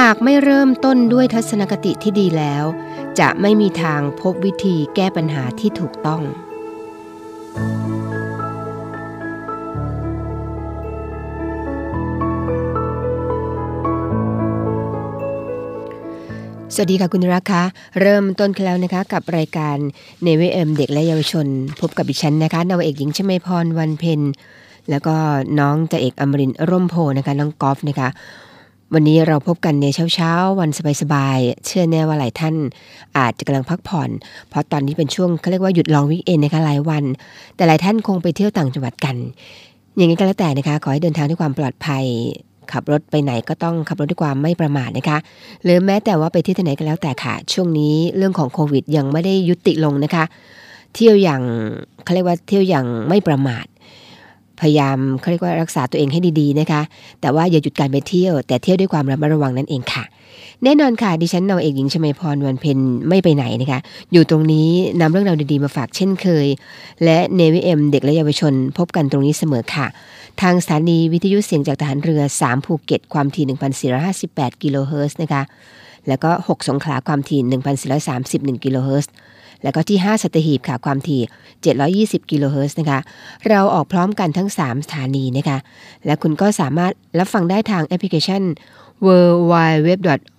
หากไม่เริ่มต้นด้วยทัศนคติที่ดีแล้ว จะไม่มีทางพบวิธีแก้ปัญหาที่ถูกต้อง สวัสดีค่ะคุณรักคะ เริ่มต้นกันแล้วนะคะ กับรายการเนวิเอ็มเด็กและเยาวชน พบกับดิฉันนะคะนาวเอกหญิงชมพรวันเพ็ญแล้วก็น้องจ่าเอกอมรินร์ร่มโพนะคะน้องกอล์ฟนะคะ วันนี้เราพบกันในเช้าๆ วันสบายๆ เชื่อแน่ว่าหลายท่านอาจจะกำลังพักผ่อน เพราะตอนนี้เป็นช่วงเขาเรียกว่าหยุดลองวิกเอนนะคะหลายวัน แต่หลายท่านคงไปเที่ยวต่างจังหวัดกัน อย่างนี้ก็แล้วแต่นะคะ ขอให้เดินทางด้วยความปลอดภัย ขับรถไปไหนก็ต้องขับรถด้วยความไม่ประมาทนะคะ หรือแม้แต่ว่าไปที่ไหนก็แล้วแต่ค่ะ ช่วงนี้เรื่องของโควิดยังไม่ได้ยุติลงนะคะ เที่ยวอย่างเขาเรียกว่าเที่ยวอย่างไม่ประมาท พยายามเขาเรียกว่ารักษาตัวเองให้ดีๆนะคะ แต่ว่าอย่าหยุดการไปเที่ยว แต่เที่ยวด้วยความระมัดระวังนั่นเองค่ะ แน่นอนค่ะ ดิฉันนาวเอกหญิงชมพรวันเพ็ญไม่ไปไหนนะคะ อยู่ตรงนี้นำเรื่องราวดีๆมาฝากเช่นเคย และ Navy AM เด็กและเยาวชน พบกันตรงนี้เสมอค่ะ ทางสถานีวิทยุเสียงจากทหารเรือ 3 ภูเก็ตความถี่ 1,458 กิโลเฮิรตซ์นะคะ แล้วก็ 6 สงขลาความถี่ 1,431 กิโลเฮิรตซ์ แล้วก็ที่ 5 สัตหีบค่ะความถี่ 720 กิโลเฮิรตซ์นะคะ เราออกพร้อมกันทั้ง 3 สถานีนะคะ และคุณก็สามารถรับฟังได้ทางแอปพลิเคชัน w w w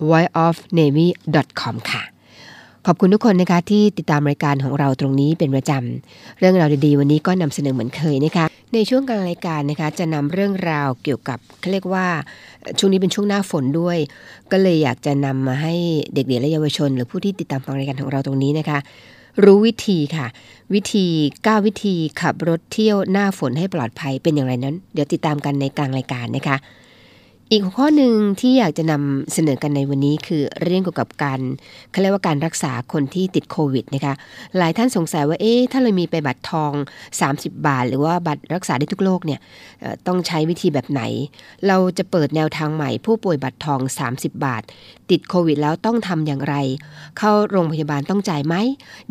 v o i o f n a v y c o m ค่ะ ขอบคุณทุกคนนะคะที่ติดตามรายการของเราตรงนี้เป็นประจำ เรื่องราวดีๆ วันนี้ก็นำเสนอเหมือนเคยนะคะ ในช่วงกลางรายการนะคะจะนำเรื่องราวเกี่ยวกับเขาเรียกว่าช่วงนี้เป็นช่วงหน้าฝนด้วย ก็เลยอยากจะนำมาให้เด็กๆและเยาวชน หรือผู้ที่ติดตามฟังรายการของเราตรงนี้นะคะ รู้วิธีค่ะ วิธี 9 วิธีขับรถเที่ยวหน้าฝนให้ปลอดภัยเป็นอย่างไรนั้น เดี๋ยวติดตามกันในกลางรายการนะคะ อีกหัวข้อหนึ่งที่อยากจะนำเสนอกันในวันนี้คือเรื่องเกี่ยวกับการเขาเรียกว่าการรักษาคนที่ติดโควิดนะคะหลายท่านสงสัยว่าเอ๊ะถ้าเรามีไปบัตรทอง 30 บาท หรือว่าบัตรรักษาได้ทุกโรคเนี่ยต้องใช้วิธีแบบไหน เราจะเปิดแนวทางใหม่ ผู้ป่วยบัตรทอง 30 บาท ติดโควิดแล้วต้องทำอย่างไร เข้าโรงพยาบาลต้องจ่ายไหม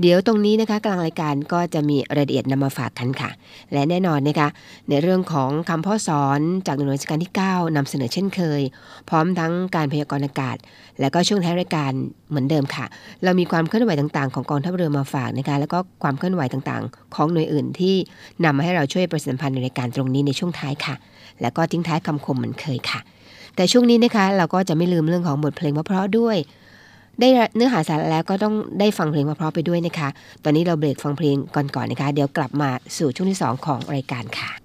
เดี๋ยวตรงนี้นะคะกลางรายการก็จะมีรายละเอียดนำมาฝากกันค่ะ และแน่นอนนะคะในเรื่องของคำพ่อสอนจากหน่วยราชการที่ 9นำเสนอเช่นเคย พร้อมทั้งการพยากรณ์อากาศ และก็ช่วงท้ายรายการเหมือนเดิมค่ะ เรามีความเคลื่อนไหวต่างๆ ของกองทัพเรือมาฝากนะคะแล้วก็ความเคลื่อนไหวต่างๆ ของหน่วยอื่นที่นำมาให้เราช่วยประชาสัมพันธ์ในรายการตรงนี้ในช่วงท้ายค่ะ แล้วก็ทิ้งท้ายคำคมเหมือนเคยค่ะ แต่ช่วงนี้นะคะเราก็จะไม่ลืมเรื่องของบทเพลงเพราะๆด้วยได้เนื้อหาสาระแล้วก็ต้องได้ฟังเพลงเพราะๆไปด้วยนะคะ ตอนนี้เราเบรกฟังเพลงก่อนๆนะคะ เดี๋ยวกลับมาสู่ช่วงที่ 2 ของรายการค่ะ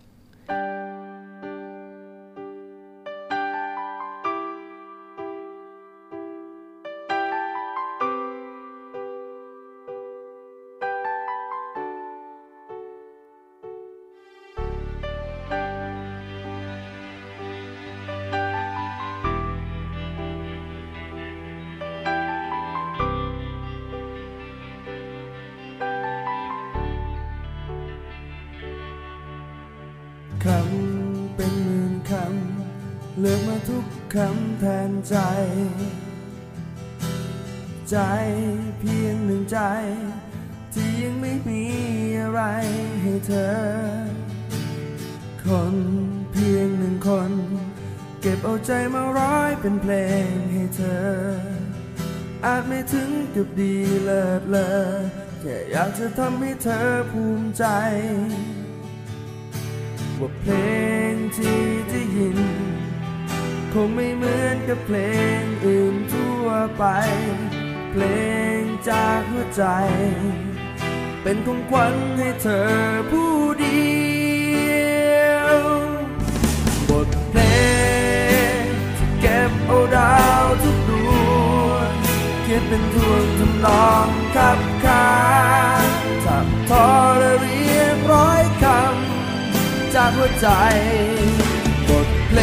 คำเป็นหมื่นคำเลือกมาทุกคำแทนใจ ใจเพียงหนึ่งใจ ที่ยังไม่มีอะไรให้เธอ คนเพียงหนึ่งคน เก็บเอาใจมาร้อยเป็นเพลงให้เธอ อาจไม่ถึงกับดีเลิศเลอแค่อยากจะทำให้เธอภูมิใจ ว่าเพลงที่ได้ยิน คงไม่เหมือนกับเพลงอื่นทั่วไป เพลงจากหัวใจ เป็นของขวัญให้เธอผู้เดียวบทเพลงที่เก็บเอาดาวทุกดวงเขียนเป็นทวงทำนองขับขานทับทอและเรียงร้อยคำ จากหัวใจ บทเพล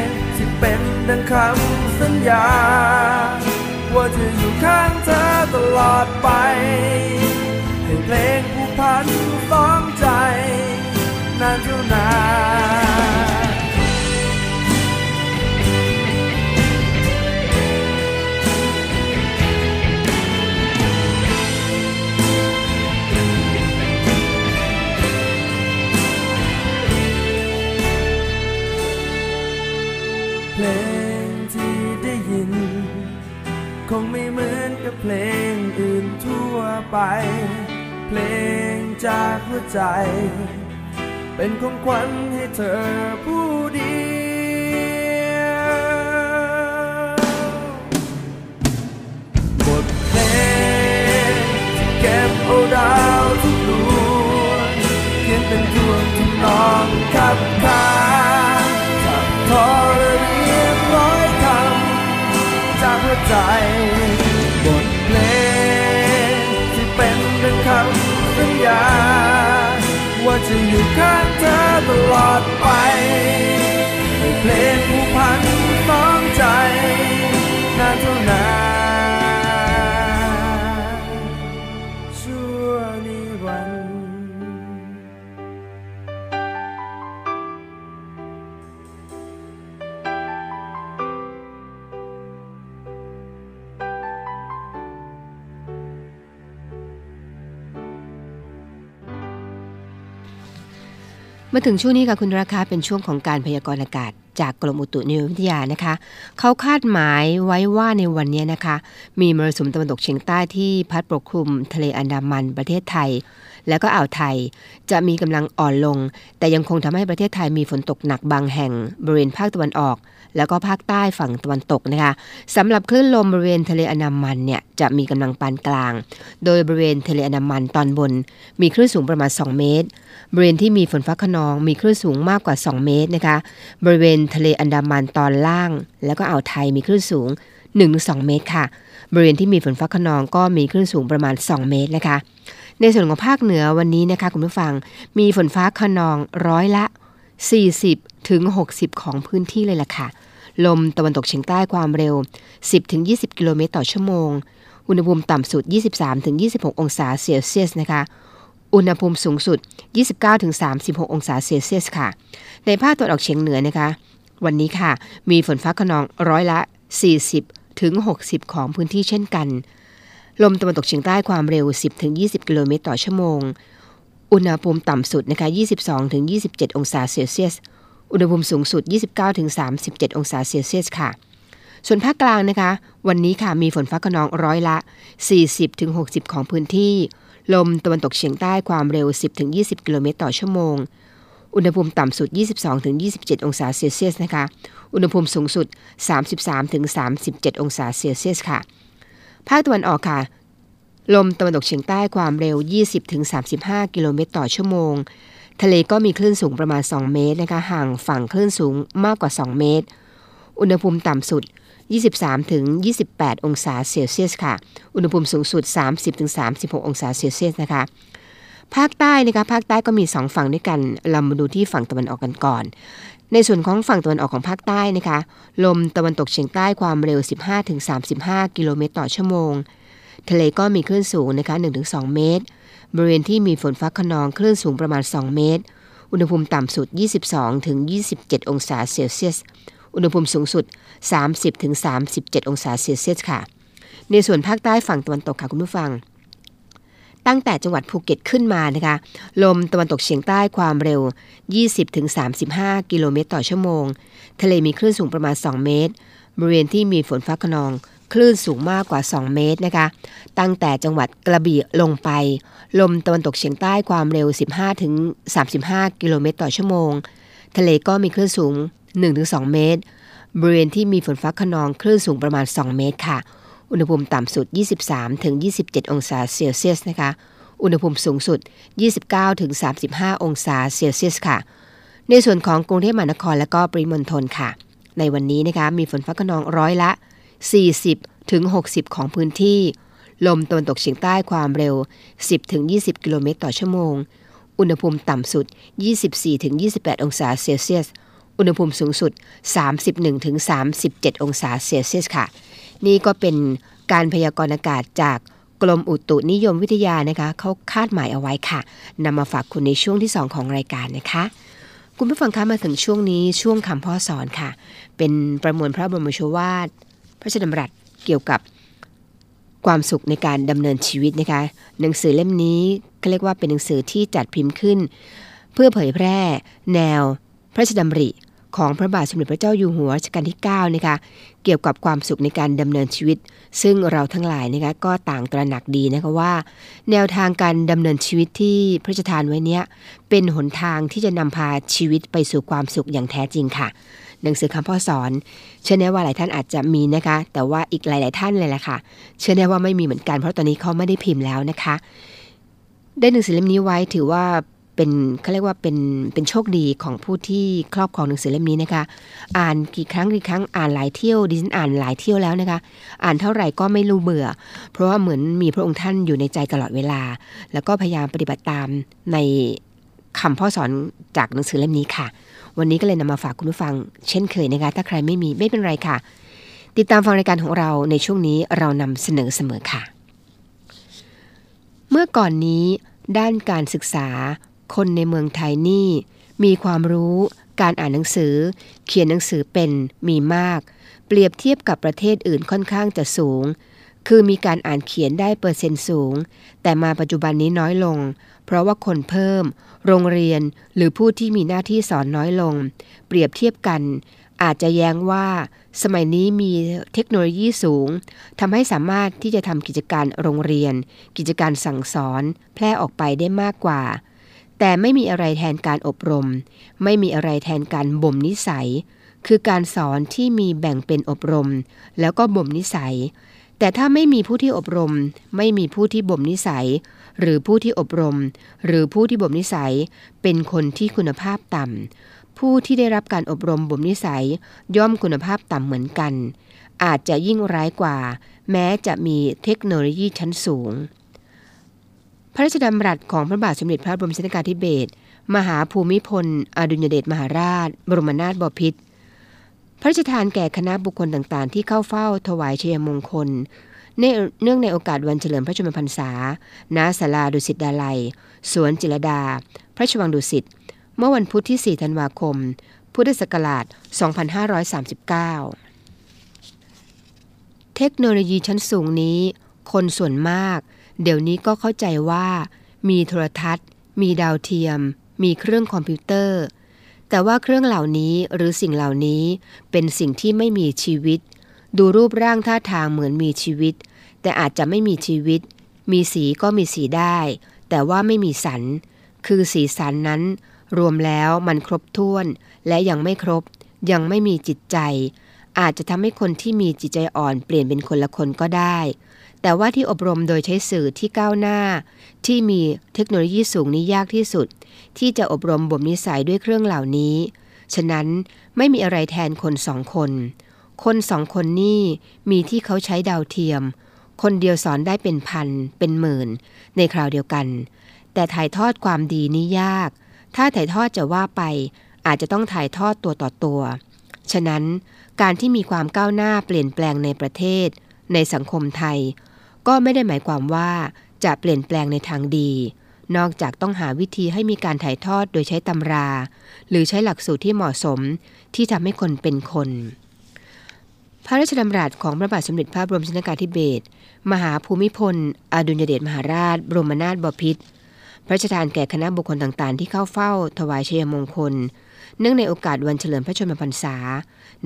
งที่เป็นดังคำสัญญา ว่าจะอยู่ข้างเธอตลอดไป ให้เพลงผู้พันสองใจ นานเท่านาน คงไม่เหมือนกับเพลงอื่นทั่วไป เพลงจากหัวใจ เป็นของขวัญให้เธอผู้ดี มาถึงช่วงนี้ค่ะคุณราคาเป็นช่วงของการพยากรณ์อากาศ จากกรมอุตุนิยมวิทยานะคะ เขาคาดหมายไว้ว่าในวันนี้นะคะ มีมรสุมตะวันตกเฉียงใต้ที่พัดปกคลุม ทะเลอันดามันประเทศไทย แล้วก็อ่าวไทย จะมีกำลังอ่อนลง แต่ยังคงทำให้ประเทศไทยมีฝนตกหนักบางแห่ง บริเวณภาคตะวันออก แล้วก็ภาคใต้ฝั่งตะวันตกนะคะสำหรับคลื่นลมบริเวณทะเลอันดามันเนี่ยจะมีกำลังปานกลาง โดยบริเวณทะเลอันดามันตอนบน มีคลื่นสูงประมาณ 2 เมตร บริเวณที่มีฝนฟ้าขนองมีคลื่นสูงมากกว่า 2 เมตรนะคะบริเวณทะเลอันดามันตอนล่าง แล้วก็อ่าวไทยมีคลื่นสูง 1-2 เมตรค่ะบริเวณที่มีฝนฟ้าขนองก็มีคลื่นสูงประมาณ 2 เมตรนะคะ ในส่วนของภาคเหนือวันนี้นะคะคุณผู้ฟัง มีฝนฟ้าขนองร้อยละ 40ถึง60 ของพื้นที่เลยล่ะค่ะ ลมตะวันตกเฉียงใต้ความเร็ว 10ถึง20 กิโลเมตรต่อชั่วโมง อุณหภูมิต่ำสุด 23ถึง26 องศาเซลเซียสนะคะ อุณหภูมิสูงสุด 29ถึง36 องศาเซลเซียสค่ะ ในภาคตะวันออกเฉียงเหนือนะคะ วันนี้ค่ะ มีฝนฟ้าขนองร้อยละ 40ถึง60 ของพื้นที่เช่นกัน ลมตะวันตกเฉียงใต้ความเร็ว 10-20 กิโลเมตรต่อชั่วโมง อุณหภูมิต่ำสุดนะคะ 22-27 องศาเซลเซียส อุณหภูมิสูงสุด 29-37 องศาเซลเซียสค่ะ ส่วนภาคกลางนะคะ วันนี้ค่ะมีฝนฟ้าขนองร้อยละ 40-60 ของพื้นที่ ลมตะวันตกเฉียงใต้ความเร็ว 10-20 กิโลเมตรต่อชั่วโมง อุณหภูมิต่ำสุด 22-27 องศาเซลเซียสนะคะ อุณหภูมิสูงสุด 33-37 องศาเซลเซียสค่ะ ภาคตะวันออกค่ะ ลมตะวันตกเฉียงใต้ความเร็ว 20-35 กิโลเมตรต่อชั่วโมง ทะเลก็มีคลื่นสูงประมาณ 2 เมตรนะคะห่างฝั่งคลื่นสูงมากกว่า 2 เมตร อุณหภูมิต่ำสุด 23-28 องศาเซลเซียสค่ะ อุณหภูมิสูงสุด 30-36 องศาเซลเซียสนะคะภาคใต้นะคะภาคใต้ก็มี 2 ฝั่งด้วยกัน เรามาดูที่ฝั่งตะวันออกกันก่อน ในส่วนของฝั่งตะวันออกของภาคใต้นะคะ ลมตะวันตกเฉียงใต้ความเร็ว 15-35 กิโลเมตรต่อชั่วโมง ทะเลก็มีคลื่นสูงนะคะ 1-2 เมตร บริเวณที่มีฝนฟ้าขนองคลื่นสูงประมาณ 2 เมตร อุณหภูมิต่ำสุด 22-27 องศาเซลเซียส อุณหภูมิสูงสุด 30-37 องศาเซลเซียสค่ะ ในส่วนภาคใต้ฝั่งตะวันตกค่ะคุณผู้ฟัง ตั้งแต่จังหวัดภูเก็ตขึ้นมานะคะ ลมตะวันตกเฉียงใต้ความเร็ว 20-35 กิโลเมตรต่อชั่วโมง ทะเลมีคลื่นสูงประมาณ 2 เมตร บริเวณที่มีฝนฟ้าขนอง คลื่นสูงมากกว่า 2 เมตรนะคะ ตั้งแต่จังหวัดกระบี่ลงไป ลมตะวันตกเฉียงใต้ความเร็ว 15-35 กิโลเมตรต่อชั่วโมง ทะเลก็มีคลื่นสูง 1-2 เมตร บริเวณที่มีฝนฟ้าขนอง คลื่นสูงประมาณ 2 เมตรค่ะ อุณหภูมิต่ำสุด 23-27 องศาเซลเซียสนะคะ อุณหภูมิสูงสุด 29-35 องศาเซลเซียสค่ะ ในส่วนของกรุงเทพมหานครและก็ปริมณฑลค่ะ ในวันนี้นะคะมีฝนฟ้าขนองร้อยละ 40-60 ของพื้นที่ ลมตะวันตกเฉียงใต้ความเร็ว 10-20 กิโลเมตรต่อชั่วโมง อุณหภูมิต่ำสุด 24-28 องศาเซลเซียส อุณหภูมิสูงสุด 31-37 องศาเซลเซียสค่ะ นี่ก็เป็นการพยากรณ์อากาศจากกรมอุตุนิยมวิทยานะคะเขาคาดหมายเอาไว้ค่ะนำมาฝากคุณในช่วงที่ 2 ของรายการนะคะ คุณผู้ฟังคะมาถึงช่วงนี้ช่วงคำพ่อสอนค่ะ เป็นประมวลพระบรมโชวาท พระราชดำรัสเกี่ยวกับความสุขในการดำเนินชีวิตนะคะ หนังสือเล่มนี้ก็เรียกว่าเป็นหนังสือที่จัดพิมพ์ขึ้น เพื่อเผยแพร่ แนว พระราชดำริ ของพระบาทสมเด็จพระเจ้าอยู่หัวรัชกาลที่9นะคะเกี่ยวกับความสุขในการดำเนินชีวิต ซึ่งเราทั้งหลายนะคะก็ต่างตระหนักดีนะคะว่า แนวทางการดำเนินชีวิตที่พระราชทานไว้เนี้ยเป็นหนทางที่จะนำพาชีวิตไปสู่ความสุขอย่างแท้จริงค่ะ หนังสือคำพ่อสอนเชื่อแน่ว่าหลายท่านอาจจะมีนะคะ แต่ว่าอีกหลาย ๆ ท่านเลยแหละค่ะ เชื่อแน่ว่าไม่มีเหมือนกันเพราะตอนนี้เขาไม่ได้พิมพ์แล้วนะคะ ได้หนังสือเล่มนี้ไว้ถือว่า เป็นเขาเรียกว่าเป็นเป็นโชคดีของผู้ที่ครอบครองหนังสือเล่มนี้นะคะ อ่านกี่ครั้งกี่ครั้งอ่านหลายเที่ยวดิฉันอ่านหลายเที่ยวแล้วนะคะ อ่านเท่าไหร่ก็ไม่รู้เบื่อ เพราะว่าเหมือนมีพระองค์ท่านอยู่ในใจตลอดเวลา แล้วก็พยายามปฏิบัติตามในคำพ่อสอนจากหนังสือเล่มนี้ค่ะ วันนี้ก็เลยนำมาฝากคุณผู้ฟัง เช่นเคยนะคะ ถ้าใครไม่มีไม่เป็นไรค่ะ ติดตามฟังรายการของเราในช่วงนี้เรานำเสนอเสมอค่ะ เมื่อก่อนนี้ด้านการศึกษา คนในเมืองไทยนี่ มีความรู้ การอ่านหนังสือ เขียนหนังสือเป็นมีมาก เปรียบเทียบกับประเทศอื่นค่อนข้างจะสูง คือมีการอ่านเขียนได้เปอร์เซ็นต์สูง แต่มาปัจจุบันนี้น้อยลง เพราะว่าคนเพิ่ม โรงเรียนหรือผู้ที่มีหน้าที่สอนน้อยลง เปรียบเทียบกันอาจจะแย้งว่าสมัยนี้มีเทคโนโลยีสูงทำให้สามารถที่จะทำกิจการโรงเรียน กิจการสั่งสอน แพร่ออกไปได้มากกว่า แต่ไม่มีอะไรแทนการอบรม ไม่มีอะไรแทนการบ่มนิสัย คือการสอนที่มีแบ่งเป็นอบรม แล้วก็บ่มนิสัย แต่ถ้าไม่มีผู้ที่อบรม ไม่มีผู้ที่บ่มนิสัย หรือผู้ที่อบรม หรือผู้ที่บ่มนิสัย เป็นคนที่คุณภาพต่ำผู้ที่ได้รับการอบรมบ่มนิสัย ย่อมคุณภาพต่ำเหมือนกัน อาจจะยิ่งร้ายกว่า แม้จะมีเทคโนโลยีชั้นสูง ระราชดำรัสของพระบาทสมเด็จพระบรมชนกาธิเบศรมหาภูมิพล อดุลยเดชมหาราช บรมนาถบพิตรพระราชทานแก่คณะบุคคลต่างๆ ที่เข้าเฝ้าถวายชัยมงคลเนื่องในโอกาสวันเฉลิมพระชนมพรรษา ณ ศาลาดุสิตดาลัย สวนจิรดา พระชวังดุสิต เมื่อวันพุธที่ 4 ธันวาคม พุทธศักราช 2539 เทคโนโลยีชั้นสูงนี้ คนส่วนมาก เดี๋ยวนี้ก็เข้าใจว่า มีโทรทัศน์ มีดาวเทียม มีเครื่องคอมพิวเตอร์ แต่ว่าเครื่องเหล่านี้หรือสิ่งเหล่านี้เป็นสิ่งที่ไม่มีชีวิต ดูรูปร่างท่าทางเหมือนมีชีวิต แต่อาจจะไม่มีชีวิต มีสีก็มีสีได้ แต่ว่าไม่มีสัน คือสีสันนั้น รวมแล้วมันครบถ้วน และยังไม่ครบ ยังไม่มีจิตใจ อาจจะทำให้คนที่มีจิตใจอ่อนเปลี่ยนเป็นคนละคนก็ได้ แต่ว่าที่อบรมโดยใช้สื่อที่ก้าวหน้า ที่มีเทคโนโลยีสูงนี้ยากที่สุด ที่จะอบรมบ่มนิสัยด้วยเครื่องเหล่านี้ ฉะนั้นไม่มีอะไรแทนคนสองคน คนสองคนนี่มีที่เขาใช้ดาวเทียม คนเดียวสอนได้เป็นพัน เป็นหมื่น ในคราวเดียวกัน แต่ถ่ายทอดความดีนี้ยาก ถ้าถ่ายทอดจะว่าไป อาจจะต้องถ่ายทอดตัวต่อตัว ฉะนั้นการที่มีความก้าวหน้าเปลี่ยนแปลงในประเทศ ในสังคมไทย ก็ไม่ได้หมายความว่าจะเปลี่ยนแปลงในทางดี นอกจากต้องหาวิธีให้มีการถ่ายทอดโดยใช้ตำรา หรือใช้หลักสูตรที่เหมาะสมที่ทำให้คนเป็นคน พระราชดำรัสของพระบาทสมเด็จพระบรมชนกาธิเบศรมหาภูมิพล อดุลยเดชมหาราช บรมนาถบพิตรพระราชทานแก่คณะบุคคลต่างๆ ที่เข้าเฝ้า ถวายชัยมงคล เนื่องในโอกาสวันเฉลิมพระชนมพรรษา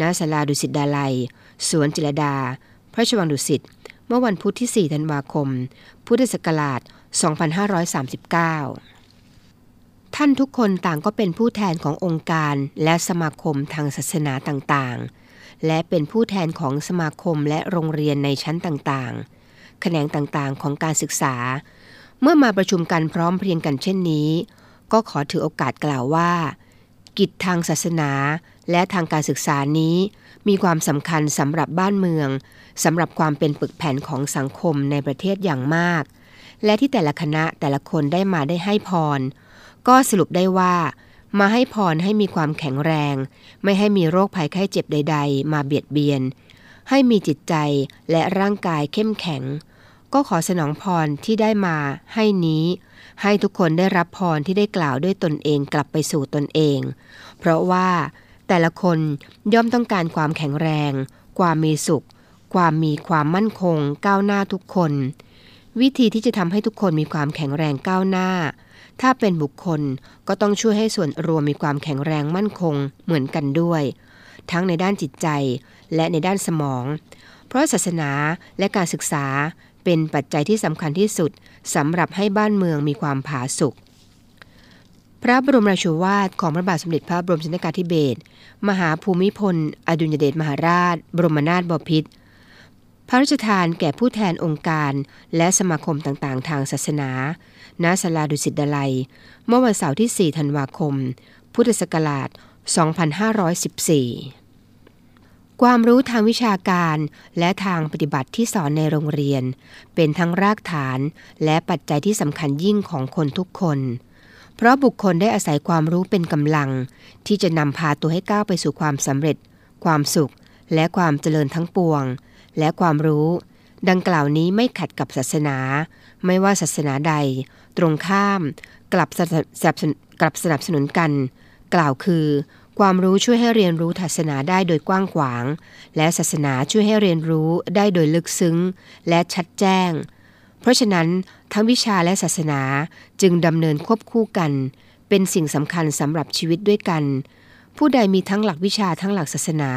ณ ศาลาดุสิตดาลัย สวนจิรดา พระราชวังดุสิต เมื่อวันพุธที่ 4 ธันวาคม พุทธศักราช 2539 ท่านทุกคนต่างก็เป็นผู้แทนขององค์การและสมาคมทางศาสนาต่างๆ และเป็นผู้แทนของสมาคมและโรงเรียนในชั้นต่างๆ แขนงต่างๆ ของการศึกษา เมื่อมาประชุมกันพร้อมเพรียงกันเช่นนี้ ก็ขอถือโอกาสกล่าวว่า กิจทางศาสนา และทางการศึกษานี้มีความสำคัญสำหรับบ้านเมืองสำหรับความเป็นปึกแผ่นของสังคมในประเทศอย่างมาก และที่แต่ละคณะแต่ละคนได้มาได้ให้พร ก็สรุปได้ว่า มาให้พรให้มีความแข็งแรง ไม่ให้มีโรคภัยไข้เจ็บใด ๆ มาเบียดเบียน ให้มีจิตใจและร่างกายเข้มแข็ง ก็ขอสนองพรที่ได้มาให้นี้ ให้ทุกคนได้รับพรที่ได้กล่าวด้วยตนเองกลับไปสู่ตนเอง เพราะว่า แต่ละคนย่อมต้องการความแข็งแรง ความมีสุข ความมีความมั่นคง ก้าวหน้าทุกคน วิธีที่จะทำให้ทุกคนมีความแข็งแรงก้าวหน้า ถ้าเป็นบุคคลก็ต้องช่วยให้ส่วนรวมมีความแข็งแรงมั่นคงเหมือนกันด้วย ทั้งในด้านจิตใจและในด้านสมอง เพราะศาสนาและการศึกษาเป็นปัจจัยที่สำคัญที่สุดสำหรับให้บ้านเมืองมีความผาสุก พระบรมราโชวาทของพระบาทสมเด็จพระบรมชนกาธิเบศรมหาภูมิพล อดุลยเดชมหาราช บรมนาถบพิตรพระราชทานแก่ผู้แทนองค์การ และสมาคมต่างๆ ทางศาสนา ณ ศาลาดุสิตดลัย เมื่อวันเสาร์ที่ 4 ธันวาคม พุทธศักราช 2514 ความรู้ทางวิชาการและทางปฏิบัติที่สอนในโรงเรียน เป็นทั้งรากฐานและปัจจัยที่สำคัญยิ่งของคนทุกคน เพราะบุคคลได้อาศัยความรู้เป็นกำลัง ที่จะนำพาตัวให้ก้าวไปสู่ความสำเร็จ ความสุข และความเจริญทั้งปวง และความรู้ ดังกล่าวนี้ไม่ขัดกับศาสนา ไม่ว่าศาสนาใด ตรงข้าม กลับสนับสนุนกลับสนับสนุนกัน กล่าวคือ ความรู้ช่วยให้เรียนรู้ศาสนาได้โดยกว้างขวาง และศาสนาช่วยให้เรียนรู้ได้โดยลึกซึ้ง และชัดแจ้ง เพราะฉะนั้นทั้งวิชาและศาสนาจึงดำเนินควบคู่กัน เป็นสิ่งสำคัญสำหรับชีวิตด้วยกัน ผู้ใดมีทั้งหลักวิชาทั้งหลักศาสนา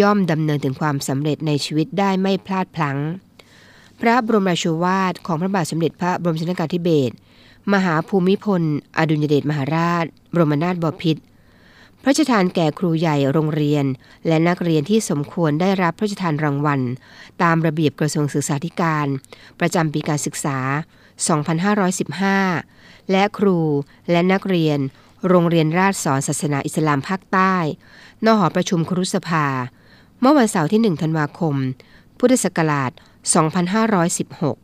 ย่อมดำเนินถึงความสำเร็จในชีวิตได้ไม่พลาดพลั้ง พระบรมราชวาทของพระบาทสมเด็จพระบรมชนกาธิเบศรมหาภูมิพล อดุลยเดชมหาราช บรมนาถบพิตร พระราชทานแก่ครูใหญ่โรงเรียน และนักเรียนที่สมควรได้รับพระราชทานรางวัล ตามระเบียบกระทรวงศึกษาธิการ ประจำปีการศึกษา 2515 และครูและนักเรียน โรงเรียนราชสอนศาสนาอิสลามภาคใต้นหอประชุมครุสภา เมื่อวันเสาร์ที่ 1 ธันวาคม พุทธศักราช 2516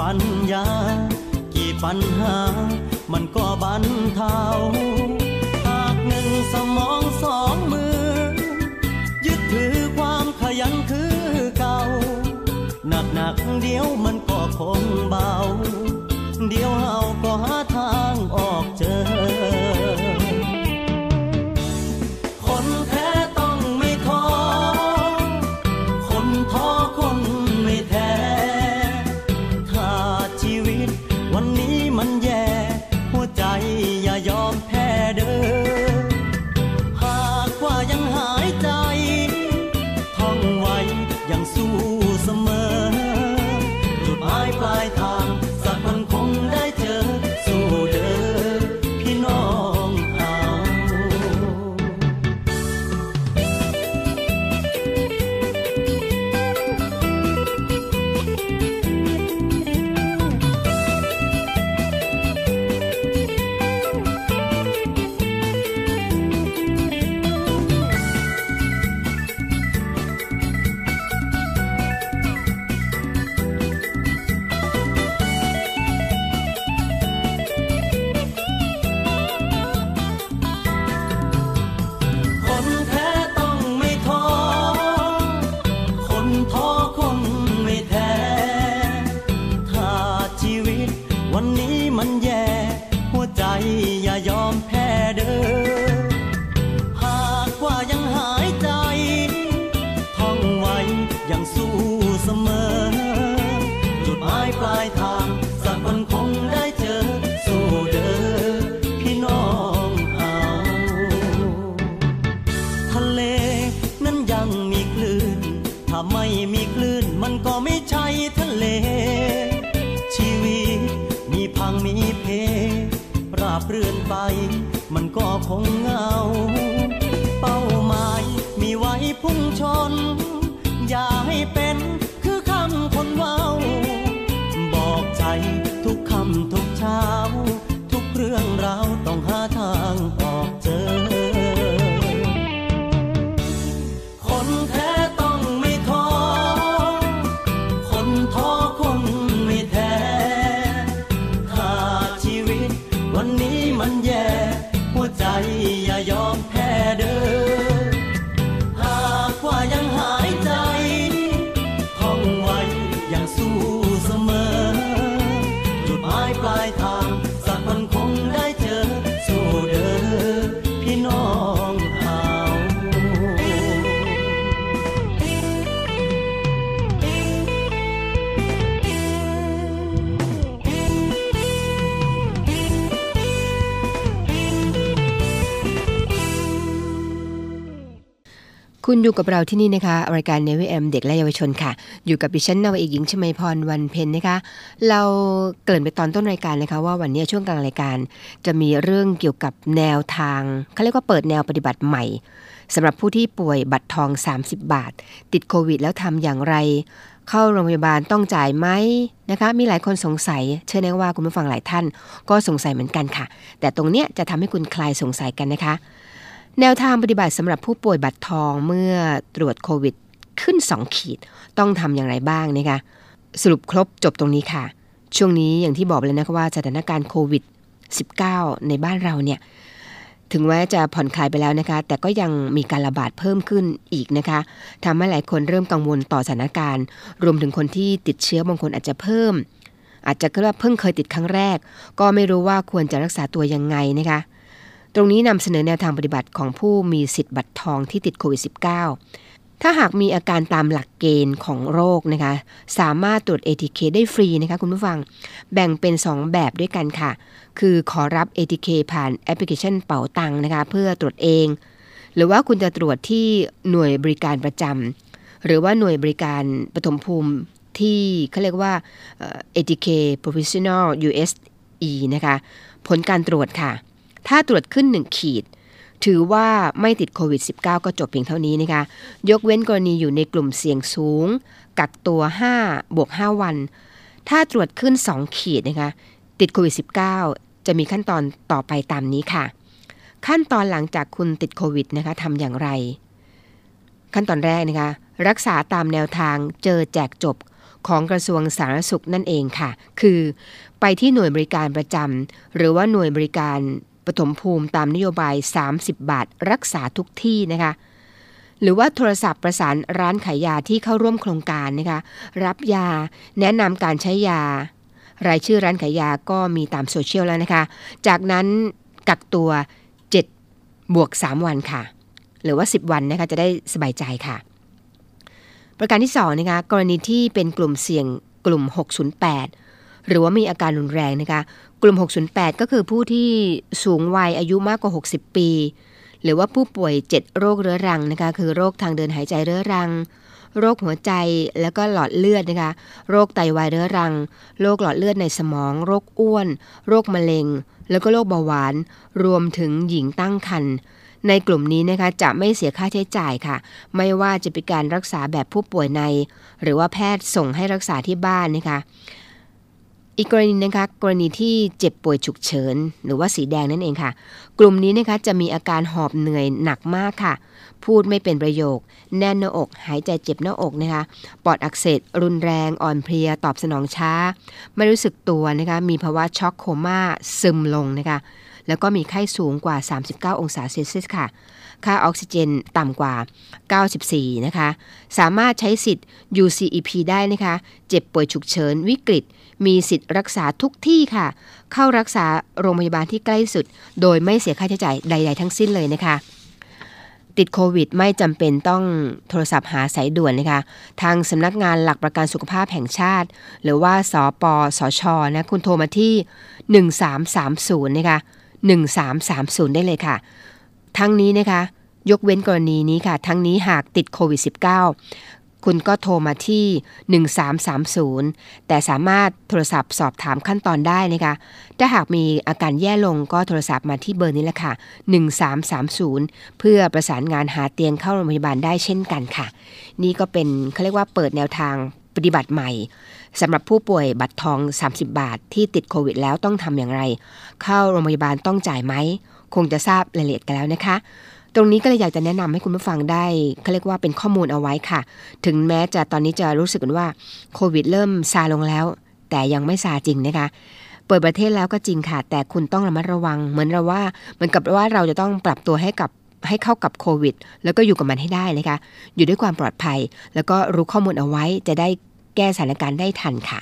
ปัญญา กี่ปัญหา มันก็บรรเทาหากหนึ่งสมองสองมือ ยึดถือความขยันคือเก่า หนักหนักเดียวมันก็คงเบา เดียวเฮาก็หาทางออกเจอ วันนี้มันแย อยู่กับเราที่นี่นะคะรายการเนวิเอมเด็กและเยาวชนค่ะ อยู่กับดิฉันนาวเอกหญิงชมาพรวันเพ็ญนะคะ เราเกริ่นไปตอนต้นรายการนะคะ ว่าวันนี้ช่วงกลางรายการ จะมีเรื่องเกี่ยวกับแนวทางเขาเรียกว่าเปิดแนวปฏิบัติใหม่สำหรับผู้ที่ป่วยบัตรทอง 30 บาท ติดโควิด แล้วทำอย่างไร เข้าโรงพยาบาลต้องจ่ายไหมนะคะ มีหลายคนสงสัย เชื่อแน่ว่าคุณผู้ฟังหลายท่าน ก็สงสัยเหมือนกันค่ะ แต่ตรงเนี้ยจะทำให้คุณคลายสงสัยกันนะคะ แนวทางปฏิบัติสำหรับผู้ป่วยบัตรทองเมื่อตรวจโควิดขึ้น 2 ขีด ต้องทำอย่างไรบ้างนะคะสรุปครบจบตรงนี้ค่ะ ช่วงนี้อย่างที่บอกไปเลยนะคะว่าสถานการณ์โควิด -19 ในบ้านเราเนี่ย ถึงแม้จะผ่อนคลายไปแล้วนะคะ แต่ก็ยังมีการระบาดเพิ่มขึ้นอีกนะคะทำให้หลายคนเริ่มกังวลต่อสถานการณ์ รวมถึงคนที่ติดเชื้อบางคนอาจจะเพิ่ม อาจจะก็ว่าเพิ่งเคยติดครั้งแรก ก็ไม่รู้ว่าควรจะรักษาตัวยังไงนะคะ ตรงนี้นำเสนอแนวทางปฏิบัติของผู้มีสิทธิ์บัตรทองที่ติดโควิด -19 ถ้าหากมีอาการตามหลักเกณฑ์ของโรคนะคะ สามารถตรวจ ATK ได้ฟรีนะคะคุณผู้ฟัง แบ่งเป็น 2 แบบด้วยกันค่ะ คือขอรับ ATK ผ่านแอปพลิเคชันเป๋าตังนะคะ เพื่อตรวจเอง หรือว่าคุณจะตรวจที่หน่วยบริการประจำหรือว่าหน่วยบริการปฐมภูมิที่เขาเรียกว่า ATK Professional USE นะคะ ผลการตรวจค่ะ ถ้าตรวจขึ้น 1 ขีด ถือว่าไม่ติดโควิด -19 ก็จบเพียงเท่านี้นะคะ ยกเว้นกรณีอยู่ในกลุ่มเสี่ยงสูง กักตัว 5 บวก 5 วัน ถ้าตรวจขึ้น 2 ขีดนะคะ ติดโควิด -19 จะมีขั้นตอนต่อไปตามนี้ค่ะ ขั้นตอนหลังจากคุณติดโควิดนะคะทำอย่างไร ขั้นตอนแรกนะคะ รักษาตามแนวทางเจอแจกจบของกระทรวงสาธารณสุขนั่นเองค่ะ คือ ไปที่หน่วยบริการประจำหรือว่าหน่วยบริการ ปฐมภูมิตามนโยบาย 30 บาทรักษาทุกที่นะคะหรือว่าโทรศัพท์ประสานร้านขายยาที่เข้าร่วมโครงการนะคะรับยาแนะนำการใช้ยา รายชื่อร้านขายยาก็มีตามโซเชียลแล้วนะคะ จากนั้นกักตัว 7 บวก 3 วันค่ะ หรือว่า 10 วันนะคะจะได้สบายใจค่ะ ประการที่2นะคะกรณีที่เป็นกลุ่มเสี่ยงกลุ่ม 608 หรือว่ามีอาการรุนแรงนะคะ กลุ่ม 608 ก็คือผู้ที่สูงวัยอายุมากกว่า 60 ปี หรือว่าผู้ป่วย 7 โรคเรื้อรังนะคะ คือโรคทางเดินหายใจเรื้อรัง โรคหัวใจแล้วก็หลอดเลือดนะคะ โรคไตวายเรื้อรัง โรคหลอดเลือดในสมอง โรคอ้วน โรคมะเร็ง แล้วก็โรคเบาหวาน รวมถึงหญิงตั้งครรภ์ในกลุ่มนี้นะคะจะไม่เสียค่าใช้จ่ายค่ะ ไม่ว่าจะเป็นการรักษาแบบผู้ป่วยใน หรือว่าแพทย์ส่งให้รักษาที่บ้านนะคะ อีกกรณีนะคะกรณีที่เจ็บป่วยฉุกเฉิน หรือว่าสีแดงนั่นเองค่ะ กลุ่มนี้นะคะจะมีอาการหอบเหนื่อยหนักมากค่ะ พูดไม่เป็นประโยค แน่นหน้าอก หายใจเจ็บหน้าอกนะคะปอดอักเสบรุนแรงอ่อนเพลียตอบสนองช้า ไม่รู้สึกตัวนะคะมีภาวะช็อกโคม่าซึมลงนะคะแล้วก็มีไข้สูงกว่า 39 องศาเซลเซียสค่ะ ค่าออกซิเจนต่ำกว่า 94 นะคะ สามารถใช้สิทธิ์ UCEP ได้นะคะ เจ็บป่วยฉุกเฉินวิกฤต มีสิทธิ์รักษาทุกที่ค่ะ เข้ารักษาโรงพยาบาลที่ใกล้สุด โดยไม่เสียค่าใช้จ่ายใด ๆ ทั้งสิ้นเลยนะคะ ติดโควิดไม่จำเป็นต้องโทรศัพท์หาสายด่วนนะคะ ทางสำนักงานหลักประกันสุขภาพแห่งชาติ หรือว่าสปสชนะคุณโทรมาที่ 1330 นะคะ 1330 ได้เลยค่ะ ทั้งนี้นะคะยกเว้นกรณีนี้ค่ะ ทั้งนี้หากติดโควิด -19 คุณก็โทรมาที่ 1330 แต่สามารถโทรศัพท์สอบถามขั้นตอนได้นะคะ ถ้าหากมีอาการแย่ลงก็โทรศัพท์มาที่เบอร์นี้แหละค่ะ 1330 เพื่อประสานงานหาเตียงเข้าโรงพยาบาลได้เช่นกันค่ะ นี่ก็เป็นเขาเรียกว่าเปิดแนวทางปฏิบัติใหม่สำหรับผู้ป่วยบัตรทอง 30 บาทที่ติดโควิดแล้วต้องทำอย่างไร เข้าโรงพยาบาลต้องจ่ายไหม คงจะทราบรายละเอียดกันแล้วนะคะ ตรงนี้ก็เลยอยากจะแนะนำให้คุณผู้ฟังได้เขาเรียกว่าเป็นข้อมูลเอาไว้ค่ะ ถึงแม้จะตอนนี้จะรู้สึกกันว่าโควิดเริ่มซาลงแล้ว แต่ยังไม่ซาจริงนะคะเปิดประเทศแล้วก็จริงค่ะ แต่คุณต้องระมัดระวัง เหมือนเราว่าเหมือนกับว่าเราจะต้องปรับตัวให้กับให้เข้ากับโควิด แล้วก็อยู่กับมันให้ได้นะคะ อยู่ด้วยความปลอดภัย แล้วก็รู้ข้อมูลเอาไว้จะได้แก้สถานการณ์ได้ทันค่ะ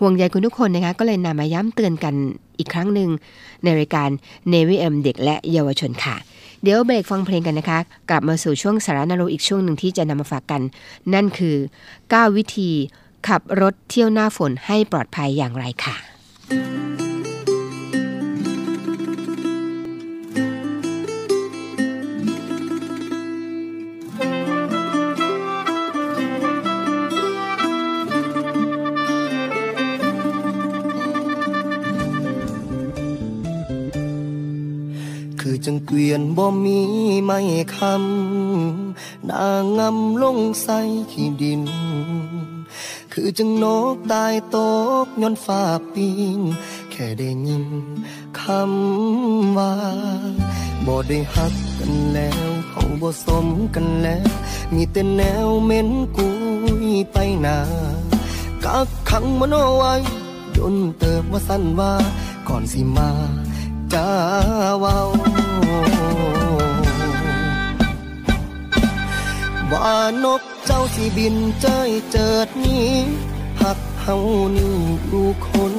ห่วงใยคุณทุกคนนะคะก็เลยนำมาย้ำเตือนกันอีกครั้งหนึ่งในรายการ n นวิเอ็มเด็กและเยาวชนค่ะ เดี๋ยวเบรกฟังเพลงกันนะคะ กลับมาสู่ช่วงสาระนรกอีกช่วงหนึ่งที่จะนำมาฝากกัน นั่นคือ 9 วิธีขับรถเที่ยวหน้าฝนให้ปลอดภัยอย่างไรค่ะ จังเกวียนบ่มีไม่คำนางงำลงใส่ขี้ดิน คือจังนกตายตกย้อนฟ้าปีนแค่ได้ยินคำว่าบ่ได้หักกันแล้วเขาบ่สมกันแล้ว มีแต่แนวเม็นกุยไปนากักขังมันเอาไว้ จนเติบว่าสั้นว่าก่อนสิมา จาเว้าว่านกเจ้าสิบินเจ้ยเจิดนี้หักเฮานี่อยู่คน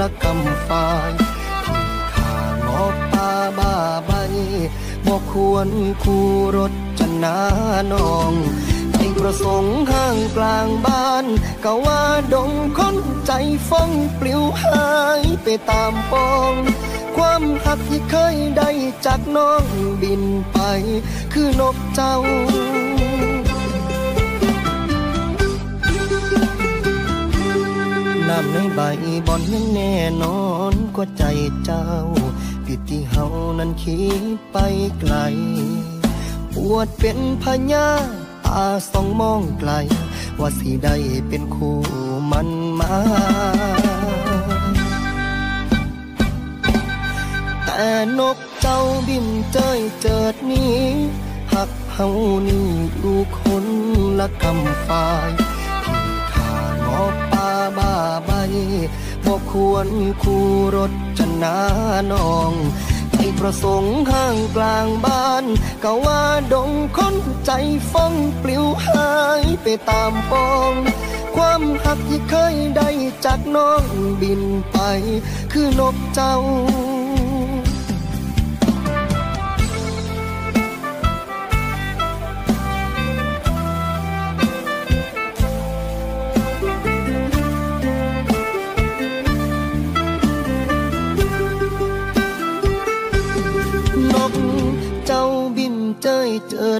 ละกำฝ่ายที่ขางอกตาบ้าใบบ่ควรคู่รถจะนาน้องใจประสงค์ห้างกลางบ้านก็ว่าดงคนใจฟ้องปลิวหายไปตามปอง ความหักที่เคยได้จากน้องบินไป คือนกเจ้าน้ำในใบบอนยังแน่นอนกว่าใจเจ้าผิดที่เฮานั้นคิดไปไกล ปวดเป็นพญาตาสองมองไกล ว่าสิได้เป็นคู่มันมา แต่นกเจ้าบินเจยเจิดนี้หักเฮานี่อยู่คนละกำฝ่ายที่ข้างอป่าบ้าใบบ่ควรคู่รถจะนาน้องใจประสงค์ห้างกลางบ้านก็ว่าดงคนใจฟ้องปลิวหายไปตามปองความหักที่เคยได้จากน้องบินไป คือนกเจ้า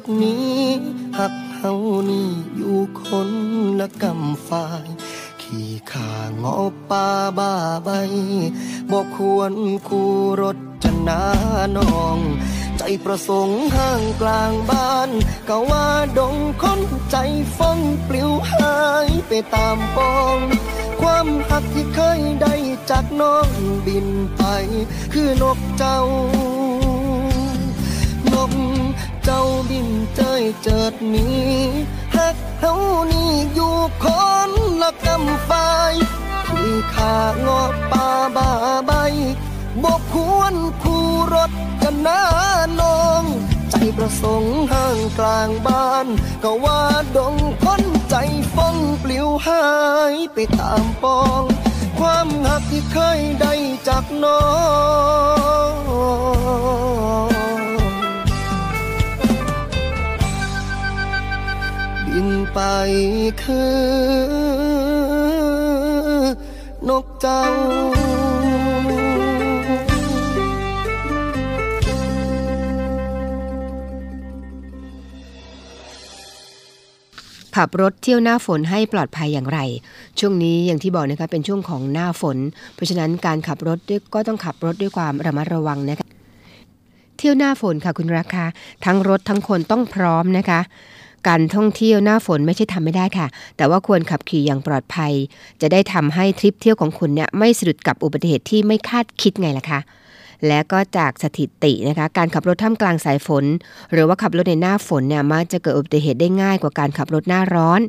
ดนี้หักเฮานี่อยู่คนละกำฝ่าย ขี่ขางอป่าบ้าใบบอกควรคู่รถจะนาน้อง ใจประสงค์ห้างกลางบ้านก็ว่าดงคนใจฟ้องปลิวหายไปตามปองความหักที่เคยได้จากน้องบินไป คือนกเจ้า เจ้าบินเจยเจิดนี้หักเฮานี่อยู่คนละกำฝ่ายที่ขางอป่าบาใบบกควรคู่รถกันนาน้อง ใจประสงค์ห้างกลางบ้าน ก็ว่าดงคนใจฟ้องปลิวหายไปตามปอง ความหักที่เคยได้จากน้อง ไปคือ นกเจ้า ขับรถเที่ยวหน้าฝนให้ปลอดภัยอย่างไร ช่วงนี้อย่างที่บอกนะคะเป็นช่วงของหน้าฝน เพราะฉะนั้นการขับรถก็ต้องขับรถด้วยความระมัดระวังนะคะเที่ยวหน้าฝนค่ะคุณราคาทั้งรถทั้งคนต้องพร้อมนะคะ การท่องเที่ยวหน้าฝนไม่ใช่ทำไม่ได้ค่ะ แต่ว่าควรขับขี่อย่างปลอดภัย จะได้ทำให้ทริปเที่ยวของคุณเนี่ยไม่สะดุดกับอุบัติเหตุที่ไม่คาดคิดไงล่ะคะและก็จากสถิตินะคะการขับรถท่ามกลางสายฝน หรือว่าขับรถในหน้าฝนเนี่ยมักจะเกิดอุบัติเหตุได้ง่ายกว่าการขับรถหน้าร้อน